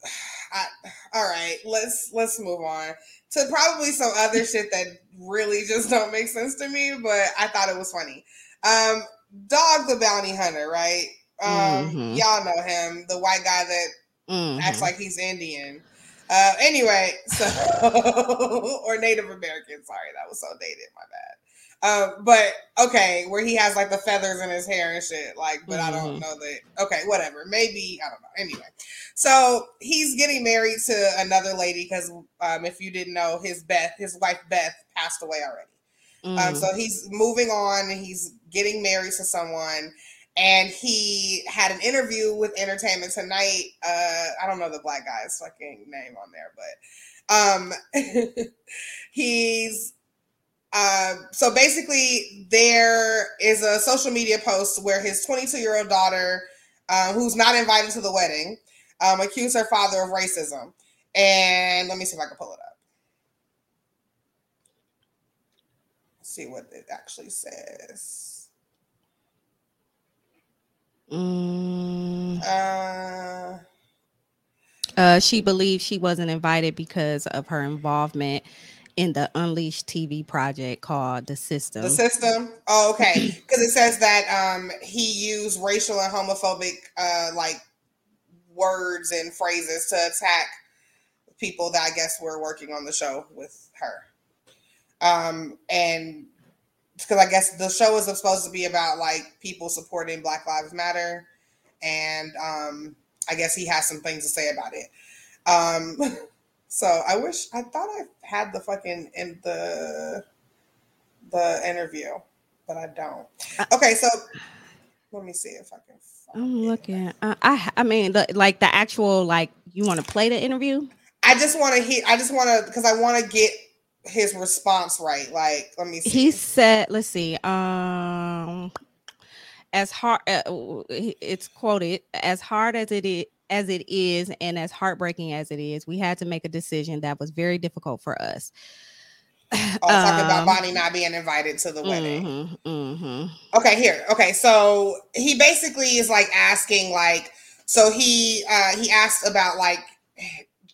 *sighs* I, all right let's let's move on to probably some other shit that really just don't make sense to me, but I thought it was funny. Um, Dog the bounty hunter, right? Um, mm-hmm. y'all know him, the white guy that mm-hmm. acts like he's Indian. Uh, anyway, so *laughs* or Native American. Sorry, that was so dated. My bad. Um, but okay, where he has like the feathers in his hair and shit. Like, but mm-hmm. I don't mm-hmm. know that. Okay, whatever. Maybe I don't know. Anyway, so he's getting married to another lady because um, if you didn't know, his Beth, his wife Beth, passed away already. Mm. Um, so he's moving on. He's getting married to someone, and he had an interview with Entertainment Tonight. Uh, I don't know the black guy's fucking name on there, but um, *laughs* he's uh, so basically there is a social media post where his 22 year old daughter, uh, who's not invited to the wedding, um, accused her father of racism. And let me see if I can pull it up. see what it actually says. Mm. Uh, uh, she believes she wasn't invited because of her involvement in the Unleashed TV project called The System. The System. Oh, okay. *clears throat* Because it says that um, he used racial and homophobic uh, like words and phrases to attack people that I guess were working on the show with her. Um, and because I guess the show is supposed to be about like people supporting Black Lives Matter, and um, I guess he has some things to say about it. Um, *laughs* so I wish I thought I had the fucking in the the interview, but I don't. Okay, so let me see if I can. I'm looking. Uh, I I mean, the, like the actual like you want to play the interview. I just want to hear. I just want to because I want to get his response right. Like, let me see. He said, let's see. Um as hard uh, it's quoted as hard as it is as it is and as heartbreaking as it is we had to make a decision that was very difficult for us oh, talking about um, Bonnie not being invited to the wedding. Mm-hmm, mm-hmm. Okay, here. Okay, so he basically is like asking, like, so he uh he asked about like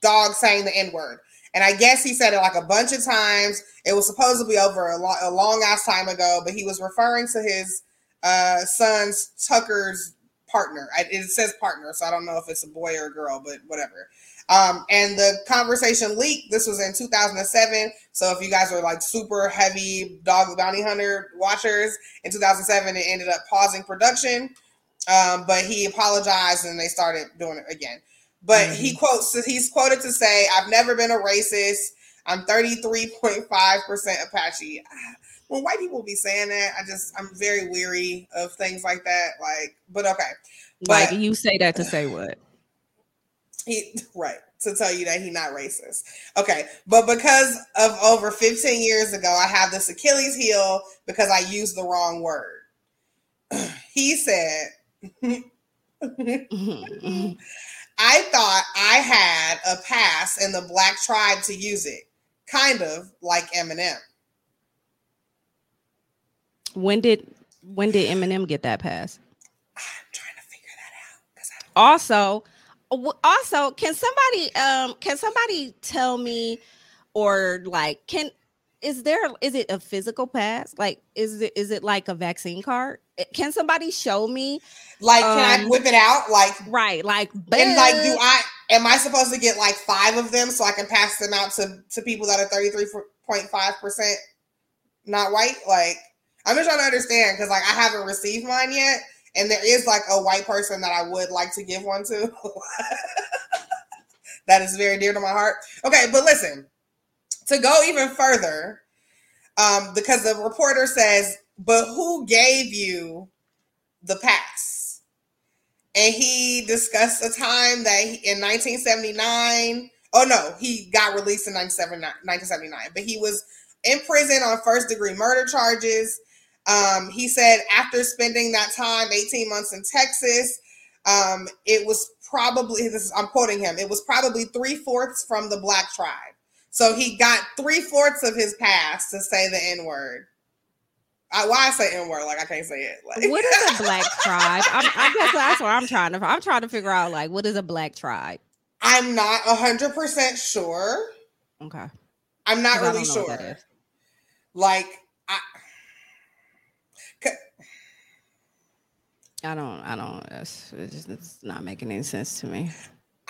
dog saying the N word. And I guess he said it like a bunch of times. It was supposed to be over a, lo- a long ass time ago, but he was referring to his uh, son's Tucker's partner. I, it says partner, so I don't know if it's a boy or a girl, but whatever. Um, and the conversation leaked. This was in 2007. So if you guys are like super heavy Dog Bounty Hunter watchers in 2007, it ended up pausing production. Um, but he apologized and they started doing it again. But mm-hmm. he quotes he's quoted to say, I've never been a racist. I'm 33.5% Apache. When white people be saying that, I just I'm very weary of things like that. Like, but okay. But, like you say that to *laughs* say what? He right to tell you that he's not racist. Okay, but because of over 15 years ago, I have this Achilles heel because I used the wrong word. *clears throat* he said, *laughs* I thought I had a pass in the black tribe to use it, kind of like Eminem. When did when did Eminem get that pass? I'm trying to figure that out. Also, also, can somebody um can somebody tell me or like can is there is it a physical pass? Like is it is it like a vaccine card? Eh, can somebody show me? Like um, can I um, whip it out? Like right, like and like do I am I supposed to get like five of them so I can pass them out to to people that are 33.5% not white? Like I'm just trying to understand because like I haven't received mine yet and there is like a white person that I would like to give one to. *laughs* that is very dear to my heart. Okay, but listen, to go even further, um, because the reporter says, but who gave you the pass? And he discussed a time that he, in 1979, oh no, he got released in 1979, but he was in prison on first degree murder charges. Um, he said after spending that time, 18 months in Texas, um, it was probably, this I'm quoting him, it was probably three fourths from the black tribe. So he got three fourths of his past to say the N word. I, why I say N word? Like I can't say it. Like. What is a black *laughs* tribe? I'm, I guess that's what I'm trying to. I'm trying to figure out. Like, what is a black tribe? I'm not hundred percent sure. Okay. I'm not really sure. Like, I, don't. I don't. It's, it's, it's not making any sense to me.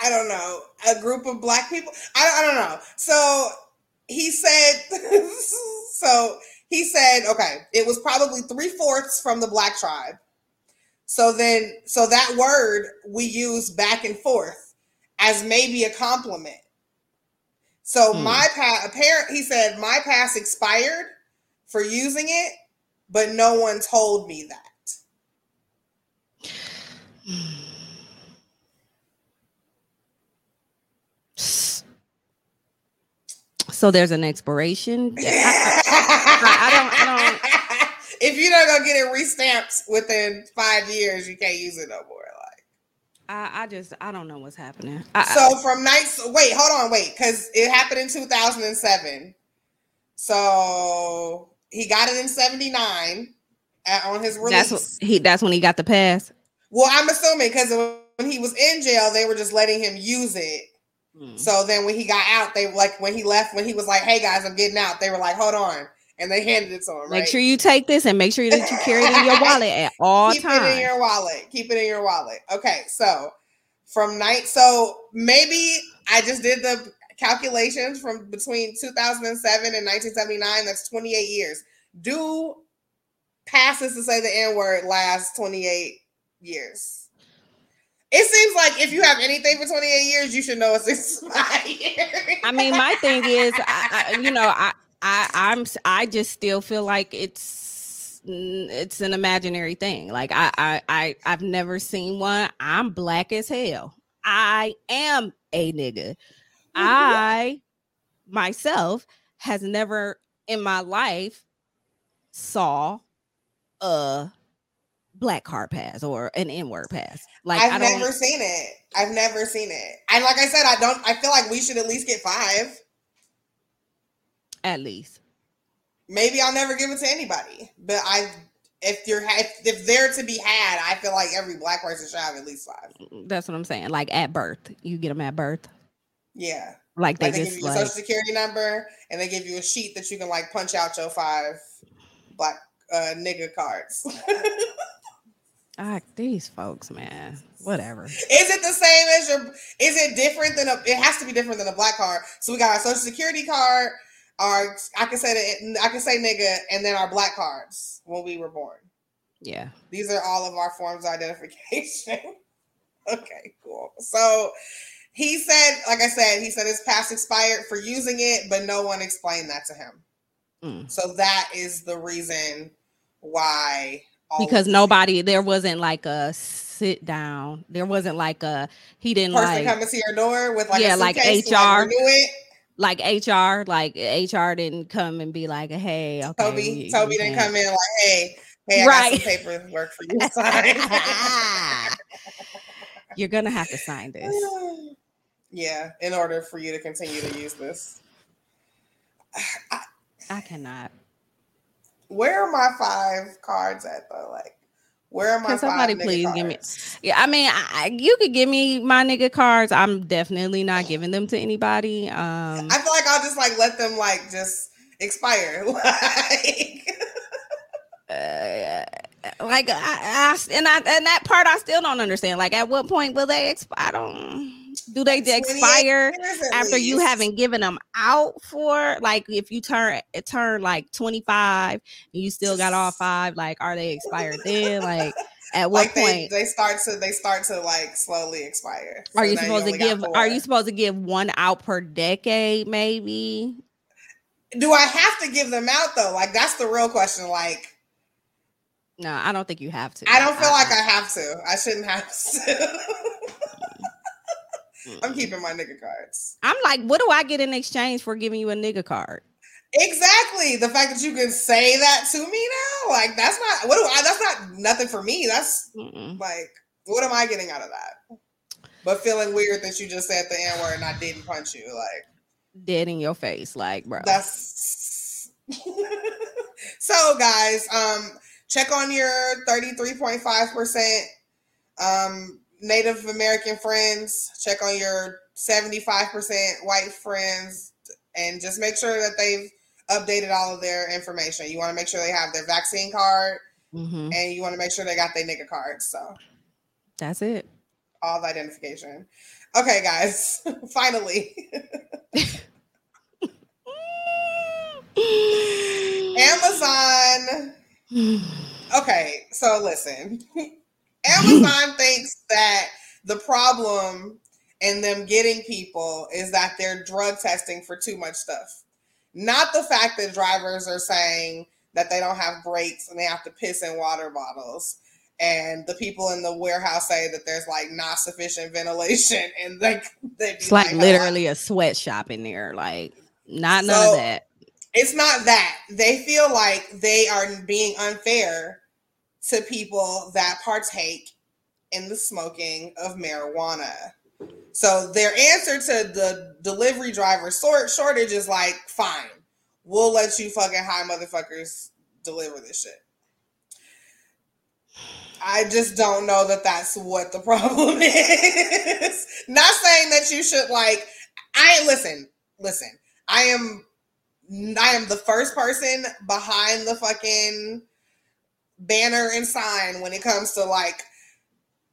I don't know. A group of black people. I don't, I don't know. So he said. *laughs* so he said, okay, it was probably three fourths from the black tribe. So then, so that word we use back and forth as maybe a compliment. So hmm. my past, apparent, he said, my pass expired for using it, but no one told me that. *sighs* So there's an expiration. *laughs* I, I, I, don't. I don't. If you're not gonna get it restamped within five years, you can't use it no more. Like, I, I just, I don't know what's happening. so from nights, wait, hold on, wait, because it happened in 2007. So he got it in 79 uh, on his release. That's what he. That's when he got the pass. Well, I'm assuming because when he was in jail, they were just letting him use it Hmm. So then when he got out, they like when he left, when he was like, "Hey guys, I'm getting out," they were like, "Hold on," and they handed it to him. Make right? sure you take this and make sure that you carry it in your wallet at all Keep times. *laughs* Keep it in your wallet. Keep it in your wallet. Okay, so from night, so maybe I just did the calculations from between 2007 and 1979. That's 28 years. Do passes to say the N word last 28 years? It seems like if you have anything for 28 years, you should know it's expired. *laughs* I mean, my thing is, I, I, you know, I, I, I'm, I just still feel like it's, it's an imaginary thing. Like I, I, I, I've never seen one. I'm black as hell. I am a nigga. I myself has never in my life saw a black card pass or an N word pass. Like I've never seen it. I've never seen it. And like I said, I don't. I feel like we should at least get five. At least. Maybe I'll never give it to anybody, but I. If you're if, if they're to be had, I feel like every black person should have at least five. That's what I'm saying. Like at birth, you get them at birth. Yeah. Like they, like they just give you like, a social security number, and they give you a sheet that you can like punch out your five black uh, nigga cards. *laughs* Ah, these folks, man. Whatever. Is it the same as your? Is it different than a? It has to be different than a black card. So we got our social security card. Our I can say that I can say nigga, and then our black cards when we were born. Yeah. These are all of our forms of identification. *laughs* okay, cool. So he said, like I said, he said his pass expired for using it, but no one explained that to him. Mm. So that is the reason why. All Because nobody, there wasn't like a sit down. There wasn't like a he didn't person like coming to your door with like Yeah, a like HR. renew like HR, like HR didn't come and be like, hey, okay, Toby, Toby didn't come in like, hey, hey, I Right. got some paperwork for you to sign. *laughs* You're gonna have to sign this. *sighs* yeah, in order for you to continue to use this. *sighs* I cannot. Where are my five cards at though? Like, where are my Can somebody please give me- cards? Yeah, I mean, I, I- you could give me my nigga cards. I'm definitely not giving them to anybody. Um, I feel like I'll just like let them like just expire. *laughs* like, uh, like I, I and I and that part I still don't understand. Like, at what point will they expire? I don't. Do they expire after you haven't given them out for like if you turn it turn like 25 and you still got all five like are they expired then like *laughs* at what like point they start to they start to like slowly expire. are you supposed to give are you supposed to give one out per decade maybe Do I have to give them out though? Like that's the real question. Like no i don't think you have to I don't feel uh-uh. like I have to. I shouldn't have to. *laughs* I'm keeping my nigga cards. i'm like what do i get in exchange for giving you a nigga card Exactly. The fact that you can say that to me now, like that's not what do I that's not nothing for me. That's Mm-mm. like what am I getting out of that? But feeling weird that you just said the N word and I didn't punch you. Like dead in your face like bro that's *laughs* so guys, um check on your 33.5% um Native American friends, check on your 75% white friends, and just make sure that they've updated all of their information. You want to make sure they have their vaccine card Mhm. and you want to make sure they got their nigga cards. So that's it all the identification. Okay, guys, *laughs* finally. *laughs* Amazon. *sighs* Okay, so listen. *laughs* Amazon thinks that the problem in them getting people is that they're drug testing for too much stuff. Not the fact that drivers are saying that they don't have brakes and they have to piss in water bottles. And the people in the warehouse say that there's like not sufficient ventilation *laughs* and like it's like literally a sweatshop in there like not none So- of that it's not that they feel like they are being unfair to people that partake in the smoking of marijuana. So their answer to the delivery driver shortage is like, fine, we'll let you fucking high motherfuckers deliver this shit. I just don't know that that's what the *laughs* problem is. Not saying that you should like. I listen, listen. I am I am the first person behind the fucking banner and sign when it comes to like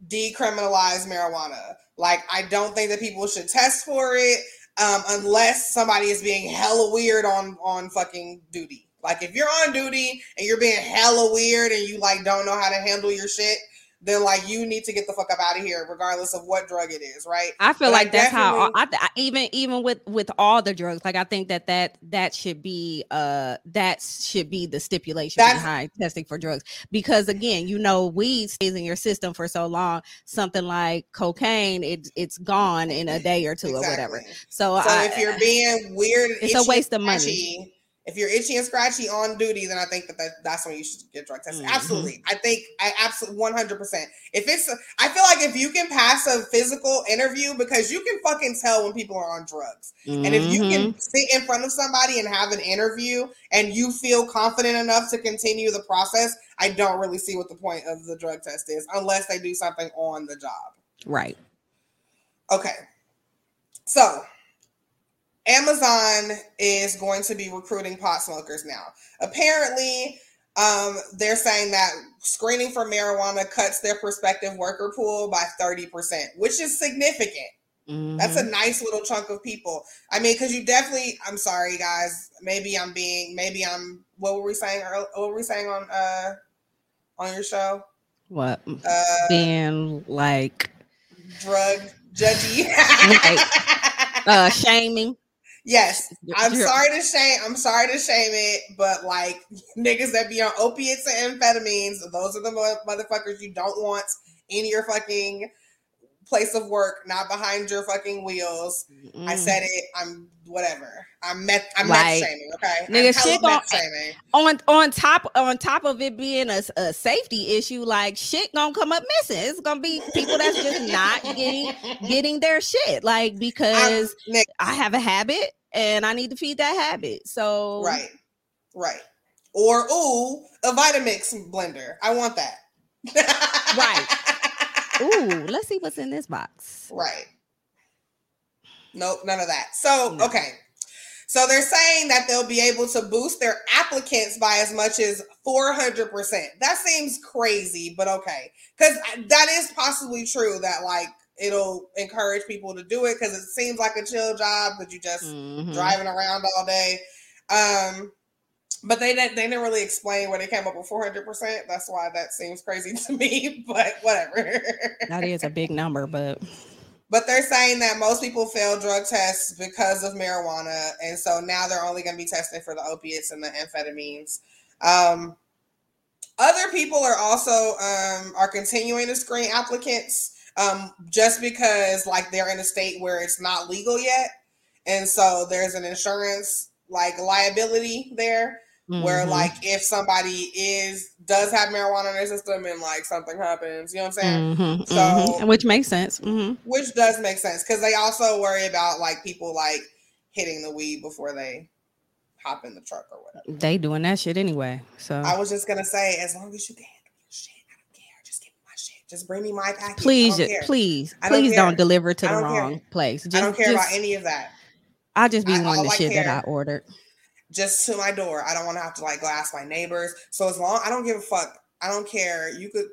decriminalize marijuana. Like, I don't think that people should test for it um, unless somebody is being hella weird on on fucking duty. Like, if you're on duty and you're being hella weird and you like don't know how to handle your shit, then like you need to get the fuck up out of here, regardless of what drug it is, right? I feel But I like that's how I, I even even with with all the drugs, like I think that that that should be uh that should be the stipulation behind testing for drugs because again, you know, weed stays in your system for so long. Something like cocaine, it it's gone in a day or two or whatever. So, So I, if you're being weird, It's a waste of money. scratchy, If you're itchy and scratchy on duty, then I think that, that that's when you should get drug tested. Mhm. Absolutely, I think I absolutely 100. percent If it's, I feel like if you can pass a physical interview because you can fucking tell when people are on drugs, and if you can sit in front of somebody and have an interview and you feel confident enough to continue the process, I don't really see what the point of the drug test is unless they do something on the job. right, Okay. So Amazon is going to be recruiting pot smokers now. Apparently, um, they're saying that screening for marijuana cuts their prospective worker pool by 30%, which is significant. That's a Mhm. nice little chunk of people. I mean, because you definitely, I'm sorry, guys. Maybe I'm being, maybe I'm, what were we saying? What were we saying on, uh, on your show? What? Uh, Being like drug judgy. *laughs* uh shaming. Yes, I'm sorry to shame. I'm sorry to shame it, but like niggas that be on opiates and amphetamines, those are the motherfuckers you don't want in your fucking place of work, not behind your fucking wheels. I Mm. said it. I'm whatever. I'm meth. I'm Like, meth shaming. Okay, nigga, shit meth shaming. on on top on top of it being a, a safety issue, like shit gonna come up missing. It's gonna be people that's just not getting getting their shit, like because Nick, I have a habit and I need to feed that habit. So right, right. Or ooh, a Vitamix blender. I want that. Right. *laughs* Ooh, let's see what's in this box. Right. Nope, none of that. So, No. okay. So they're saying that they'll be able to boost their applicants by as much as 400%. That seems crazy, but okay. Cuz that is possibly true that like it'll encourage people to do it cuz it seems like a chill job but you just Mhm. driving around all day. Um but they didn't they didn't really explain when it came up with 400%. That's why that seems crazy *laughs* to me, but whatever. That is a big number, but But they're saying that most people fail drug tests because of marijuana, and so now they're only going to be testing for the opiates and the amphetamines. Um, other people are also um, are continuing to screen applicants um, just because like they're in a state where it's not legal yet, and so there's an insurance like liability there where Mhm. like if somebody is does have marijuana in their system and like something happens, you know what I'm saying? Mhm, So- mhm. which makes sense. hmm which does make sense because they also worry about like people like hitting the weed before they hop in the truck or whatever. They doing that shit anyway. So I was just gonna say, as long as you can handle your shit, I don't care. Just give me my shit. Just bring me my package. please, I don't care. please, I don't please care. don't deliver to the don't care. wrong place. Just, I don't care just, about any of that. I'll just be I- wanting the I shit that I ordered. Just to my door. I don't want to have to like glass my neighbors. So as long I don't give a fuck. I don't care. You could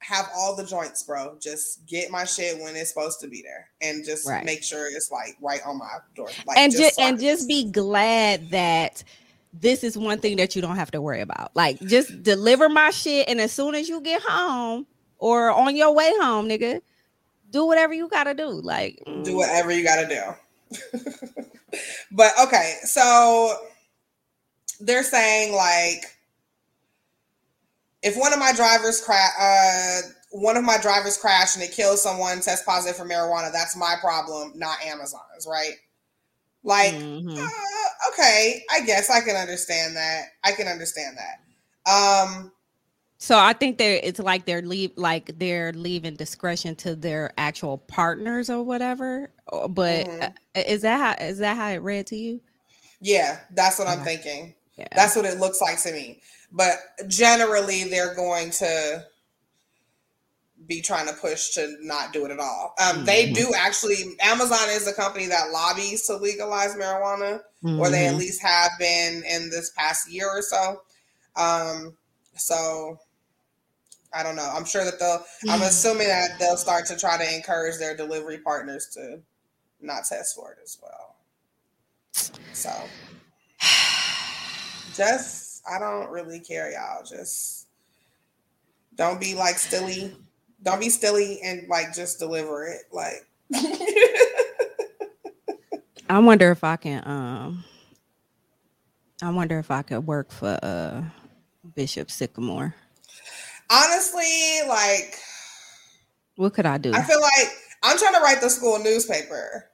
have all the joints, bro. Just get my shit when it's supposed to be there, and just Right. make sure it's like right on my door. Like, and just I and just be glad that this is one thing that you don't have to worry about. Like just deliver my shit, and as soon as you get home or on your way home, nigga, do whatever you gotta do. Like do mm, whatever you got to do. *laughs* but okay, so they're saying like if one of my drivers crash, uh, one of my drivers crash and it kills someone, test positive for marijuana, that's my problem, not Amazon's, right? Like, mhm. uh, okay, I guess I can understand that. I can understand that. Um, So I think they're it's like they're leave like they're leaving discretion to their actual partners or whatever. Or- But Mhm. uh, is that how is that how it read to you? yeah, that's what I'm thinking. Yeah. That's what it looks like to me. But generally, they're going to be trying to push to not do it at all. Um, They Mhm. do actually. Amazon is a company that lobbies to legalize marijuana, or they at Mhm. least have been in this past year or so. Um, so I don't know. I'm sure that they'll. I'm assuming that they'll start to try to encourage their delivery partners to not test for it as well. So *sighs* *sighs* *sighs* just I don't really care, y'all. Just don't be like stilly. Don't be stilly and like just deliver it. Like *laughs* I wonder if I can um I wonder if I could work for uh Bishop Sycamore. honestly, like What could I do? I feel like I'm trying to write the school newspaper.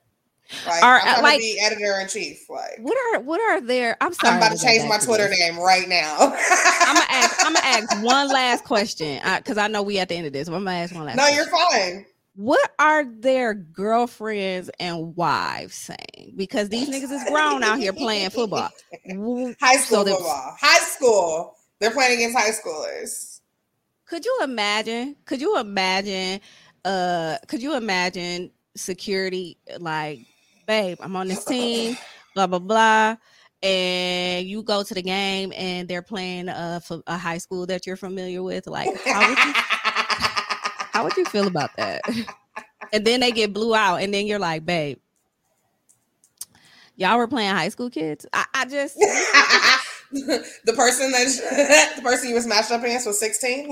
Like Are- I'm trying like- be editor in chief. Like what are what are there? I'm sorry. I'm about to change my Twitter this. name right now. *laughs* I'm gonna ask. I'm gonna ask one last question because I know we at the end of this. But I'm gonna ask one last. No, question. you're fine. What are their girlfriends and wives saying? Because these niggas is grown out here playing football. *laughs* High school So football. High school. They're playing against high schoolers. Could you imagine? Could you imagine? Uh, could you imagine security like, babe, I'm on this team, blah blah blah, and you go to the game and they're playing for a high school that you're familiar with. Like, how would you *laughs* how would you feel about that? and then they get blew out, and then you're like, babe, y'all were playing high school kids. I, I just *laughs* the person that *laughs* the person you was matched up against was 16.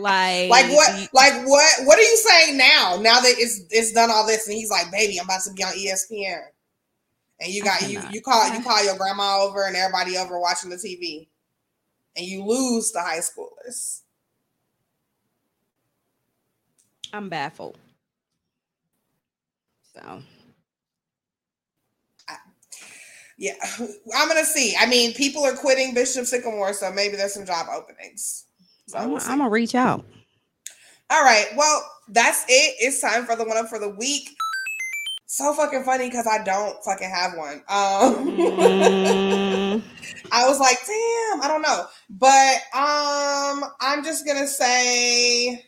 Like like what like what what are you saying now? Now that it's it's done all this and he's like, baby, I'm about to be on ESPN. And you got you you call you call your grandma over and everybody over watching the TV. And you lose the high schoolers. I'm baffled. So yeah, *laughs* I'm gonna see. I mean, people are quitting Bishop Sycamore, so maybe there's some job openings. So I'm, we'll I'm gonna reach out. All right. Well, that's it. It's time for the one up for the week. So fucking funny because I don't fucking have one. Um, mm. *laughs* I was like, damn, I don't know, but um, I'm just gonna say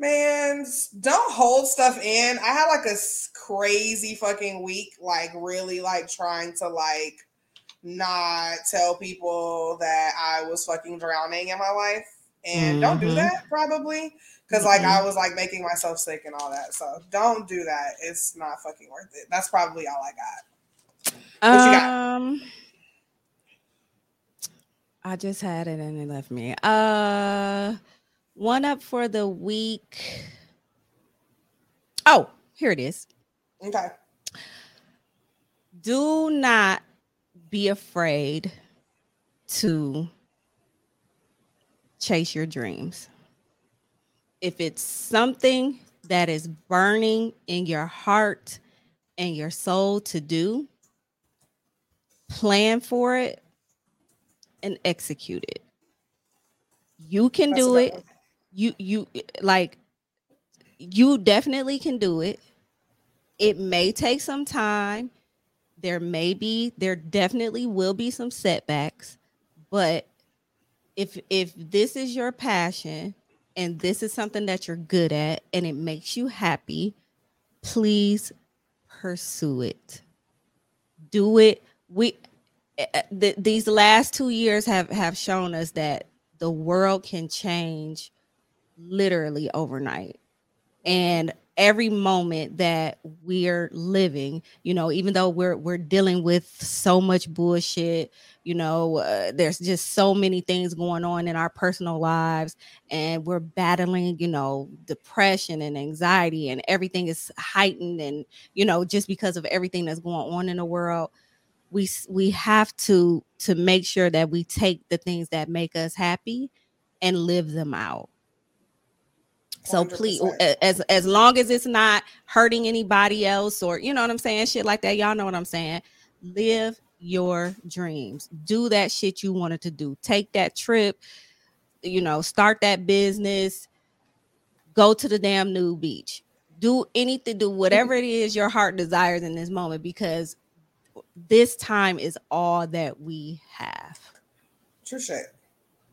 Man, don't hold stuff in. I had like a crazy fucking week, like really like trying to like not tell people that I was fucking drowning in my life. And mm-hmm. don't do mm-hmm. that probably. because like mm-hmm. I was like making myself sick and all that. So don't do that. It's not fucking worth it. That's probably all I got. What um, I just had it and it left me. Uh one up for the week. Oh, here it is. Okay. Do not be afraid to chase your dreams. If it's something that is burning in your heart and your soul to do, plan for it and execute it. You can That's do it. One you you like you definitely can do it. It may take some time. There may be there definitely will be some setbacks, but if if this is your passion and this is something that you're good at and it makes you happy, please pursue it. Do it. We eh, eh, th- these last 2 years have have shown us that the world can change literally overnight. And every moment that we're living, you know, even though we're we're dealing with so much bullshit, you know, uh, there's just so many things going on in our personal lives and we're battling, you know, depression and anxiety and everything is heightened and you know, just because of everything that's going on in the world, we we have to to make sure that we take the things that make us happy and live them out so 100%. please, as as long as it's not hurting anybody else, or you know what I'm saying, shit like that. Y'all know what I'm saying. Live your dreams. Do that shit you wanted to do. Take that trip. You know, start that business. Go to the damn new beach. Do anything. Do whatever it is your heart desires in this moment, because this time is all that we have. True shit.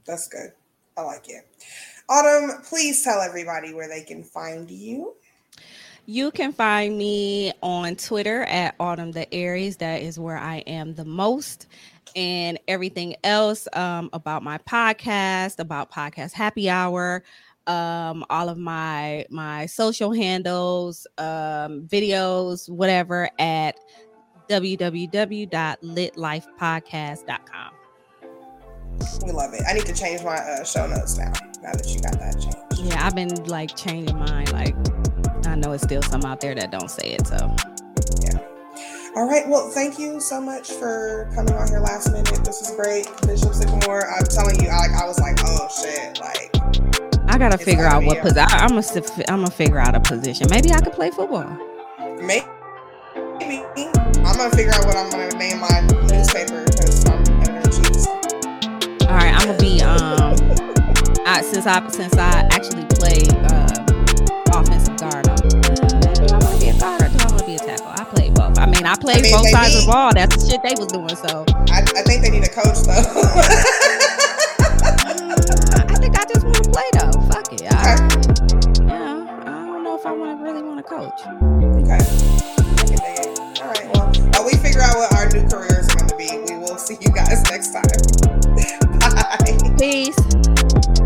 That's good. I like it. Autumn, please tell everybody where they can find you. You can find me on Twitter at Autumn the Aries. That is where I am the most. And everything else um, about my podcast, about podcast happy hour, um, all of my my social handles, um, videos, whatever at www.litlifepodcast.com. We love it. I need to change my uh, show notes now. Now that you got that changed. Yeah, I've been like changing mine. Like I know it's still some out there that don't say it. So yeah. All right. Well, thank you so much for coming on here last minute. This is great, Bishop Sycamore. I'm telling you, I, like I was like, oh shit, like. I gotta figure out what position. I'm gonna I'm gonna figure out a position. Maybe I could play football. Maybe. I'm gonna figure out what I'm gonna name my newspaper because gonna be um. I, since I since I actually play uh, offensive guard, I'm, I want to be a guard or do I want to be a tackle? I play both. I mean, I played I mean, both sides need, of the ball. That's the shit they was doing. So I, I think they need a coach though. *laughs* I think I just want to play though. Fuck it. I, yeah, I don't know if I want to really want to coach. Okay. All right. Well, while we figure out what our new careers are going to be, we will see you guys next time. *laughs* Peace.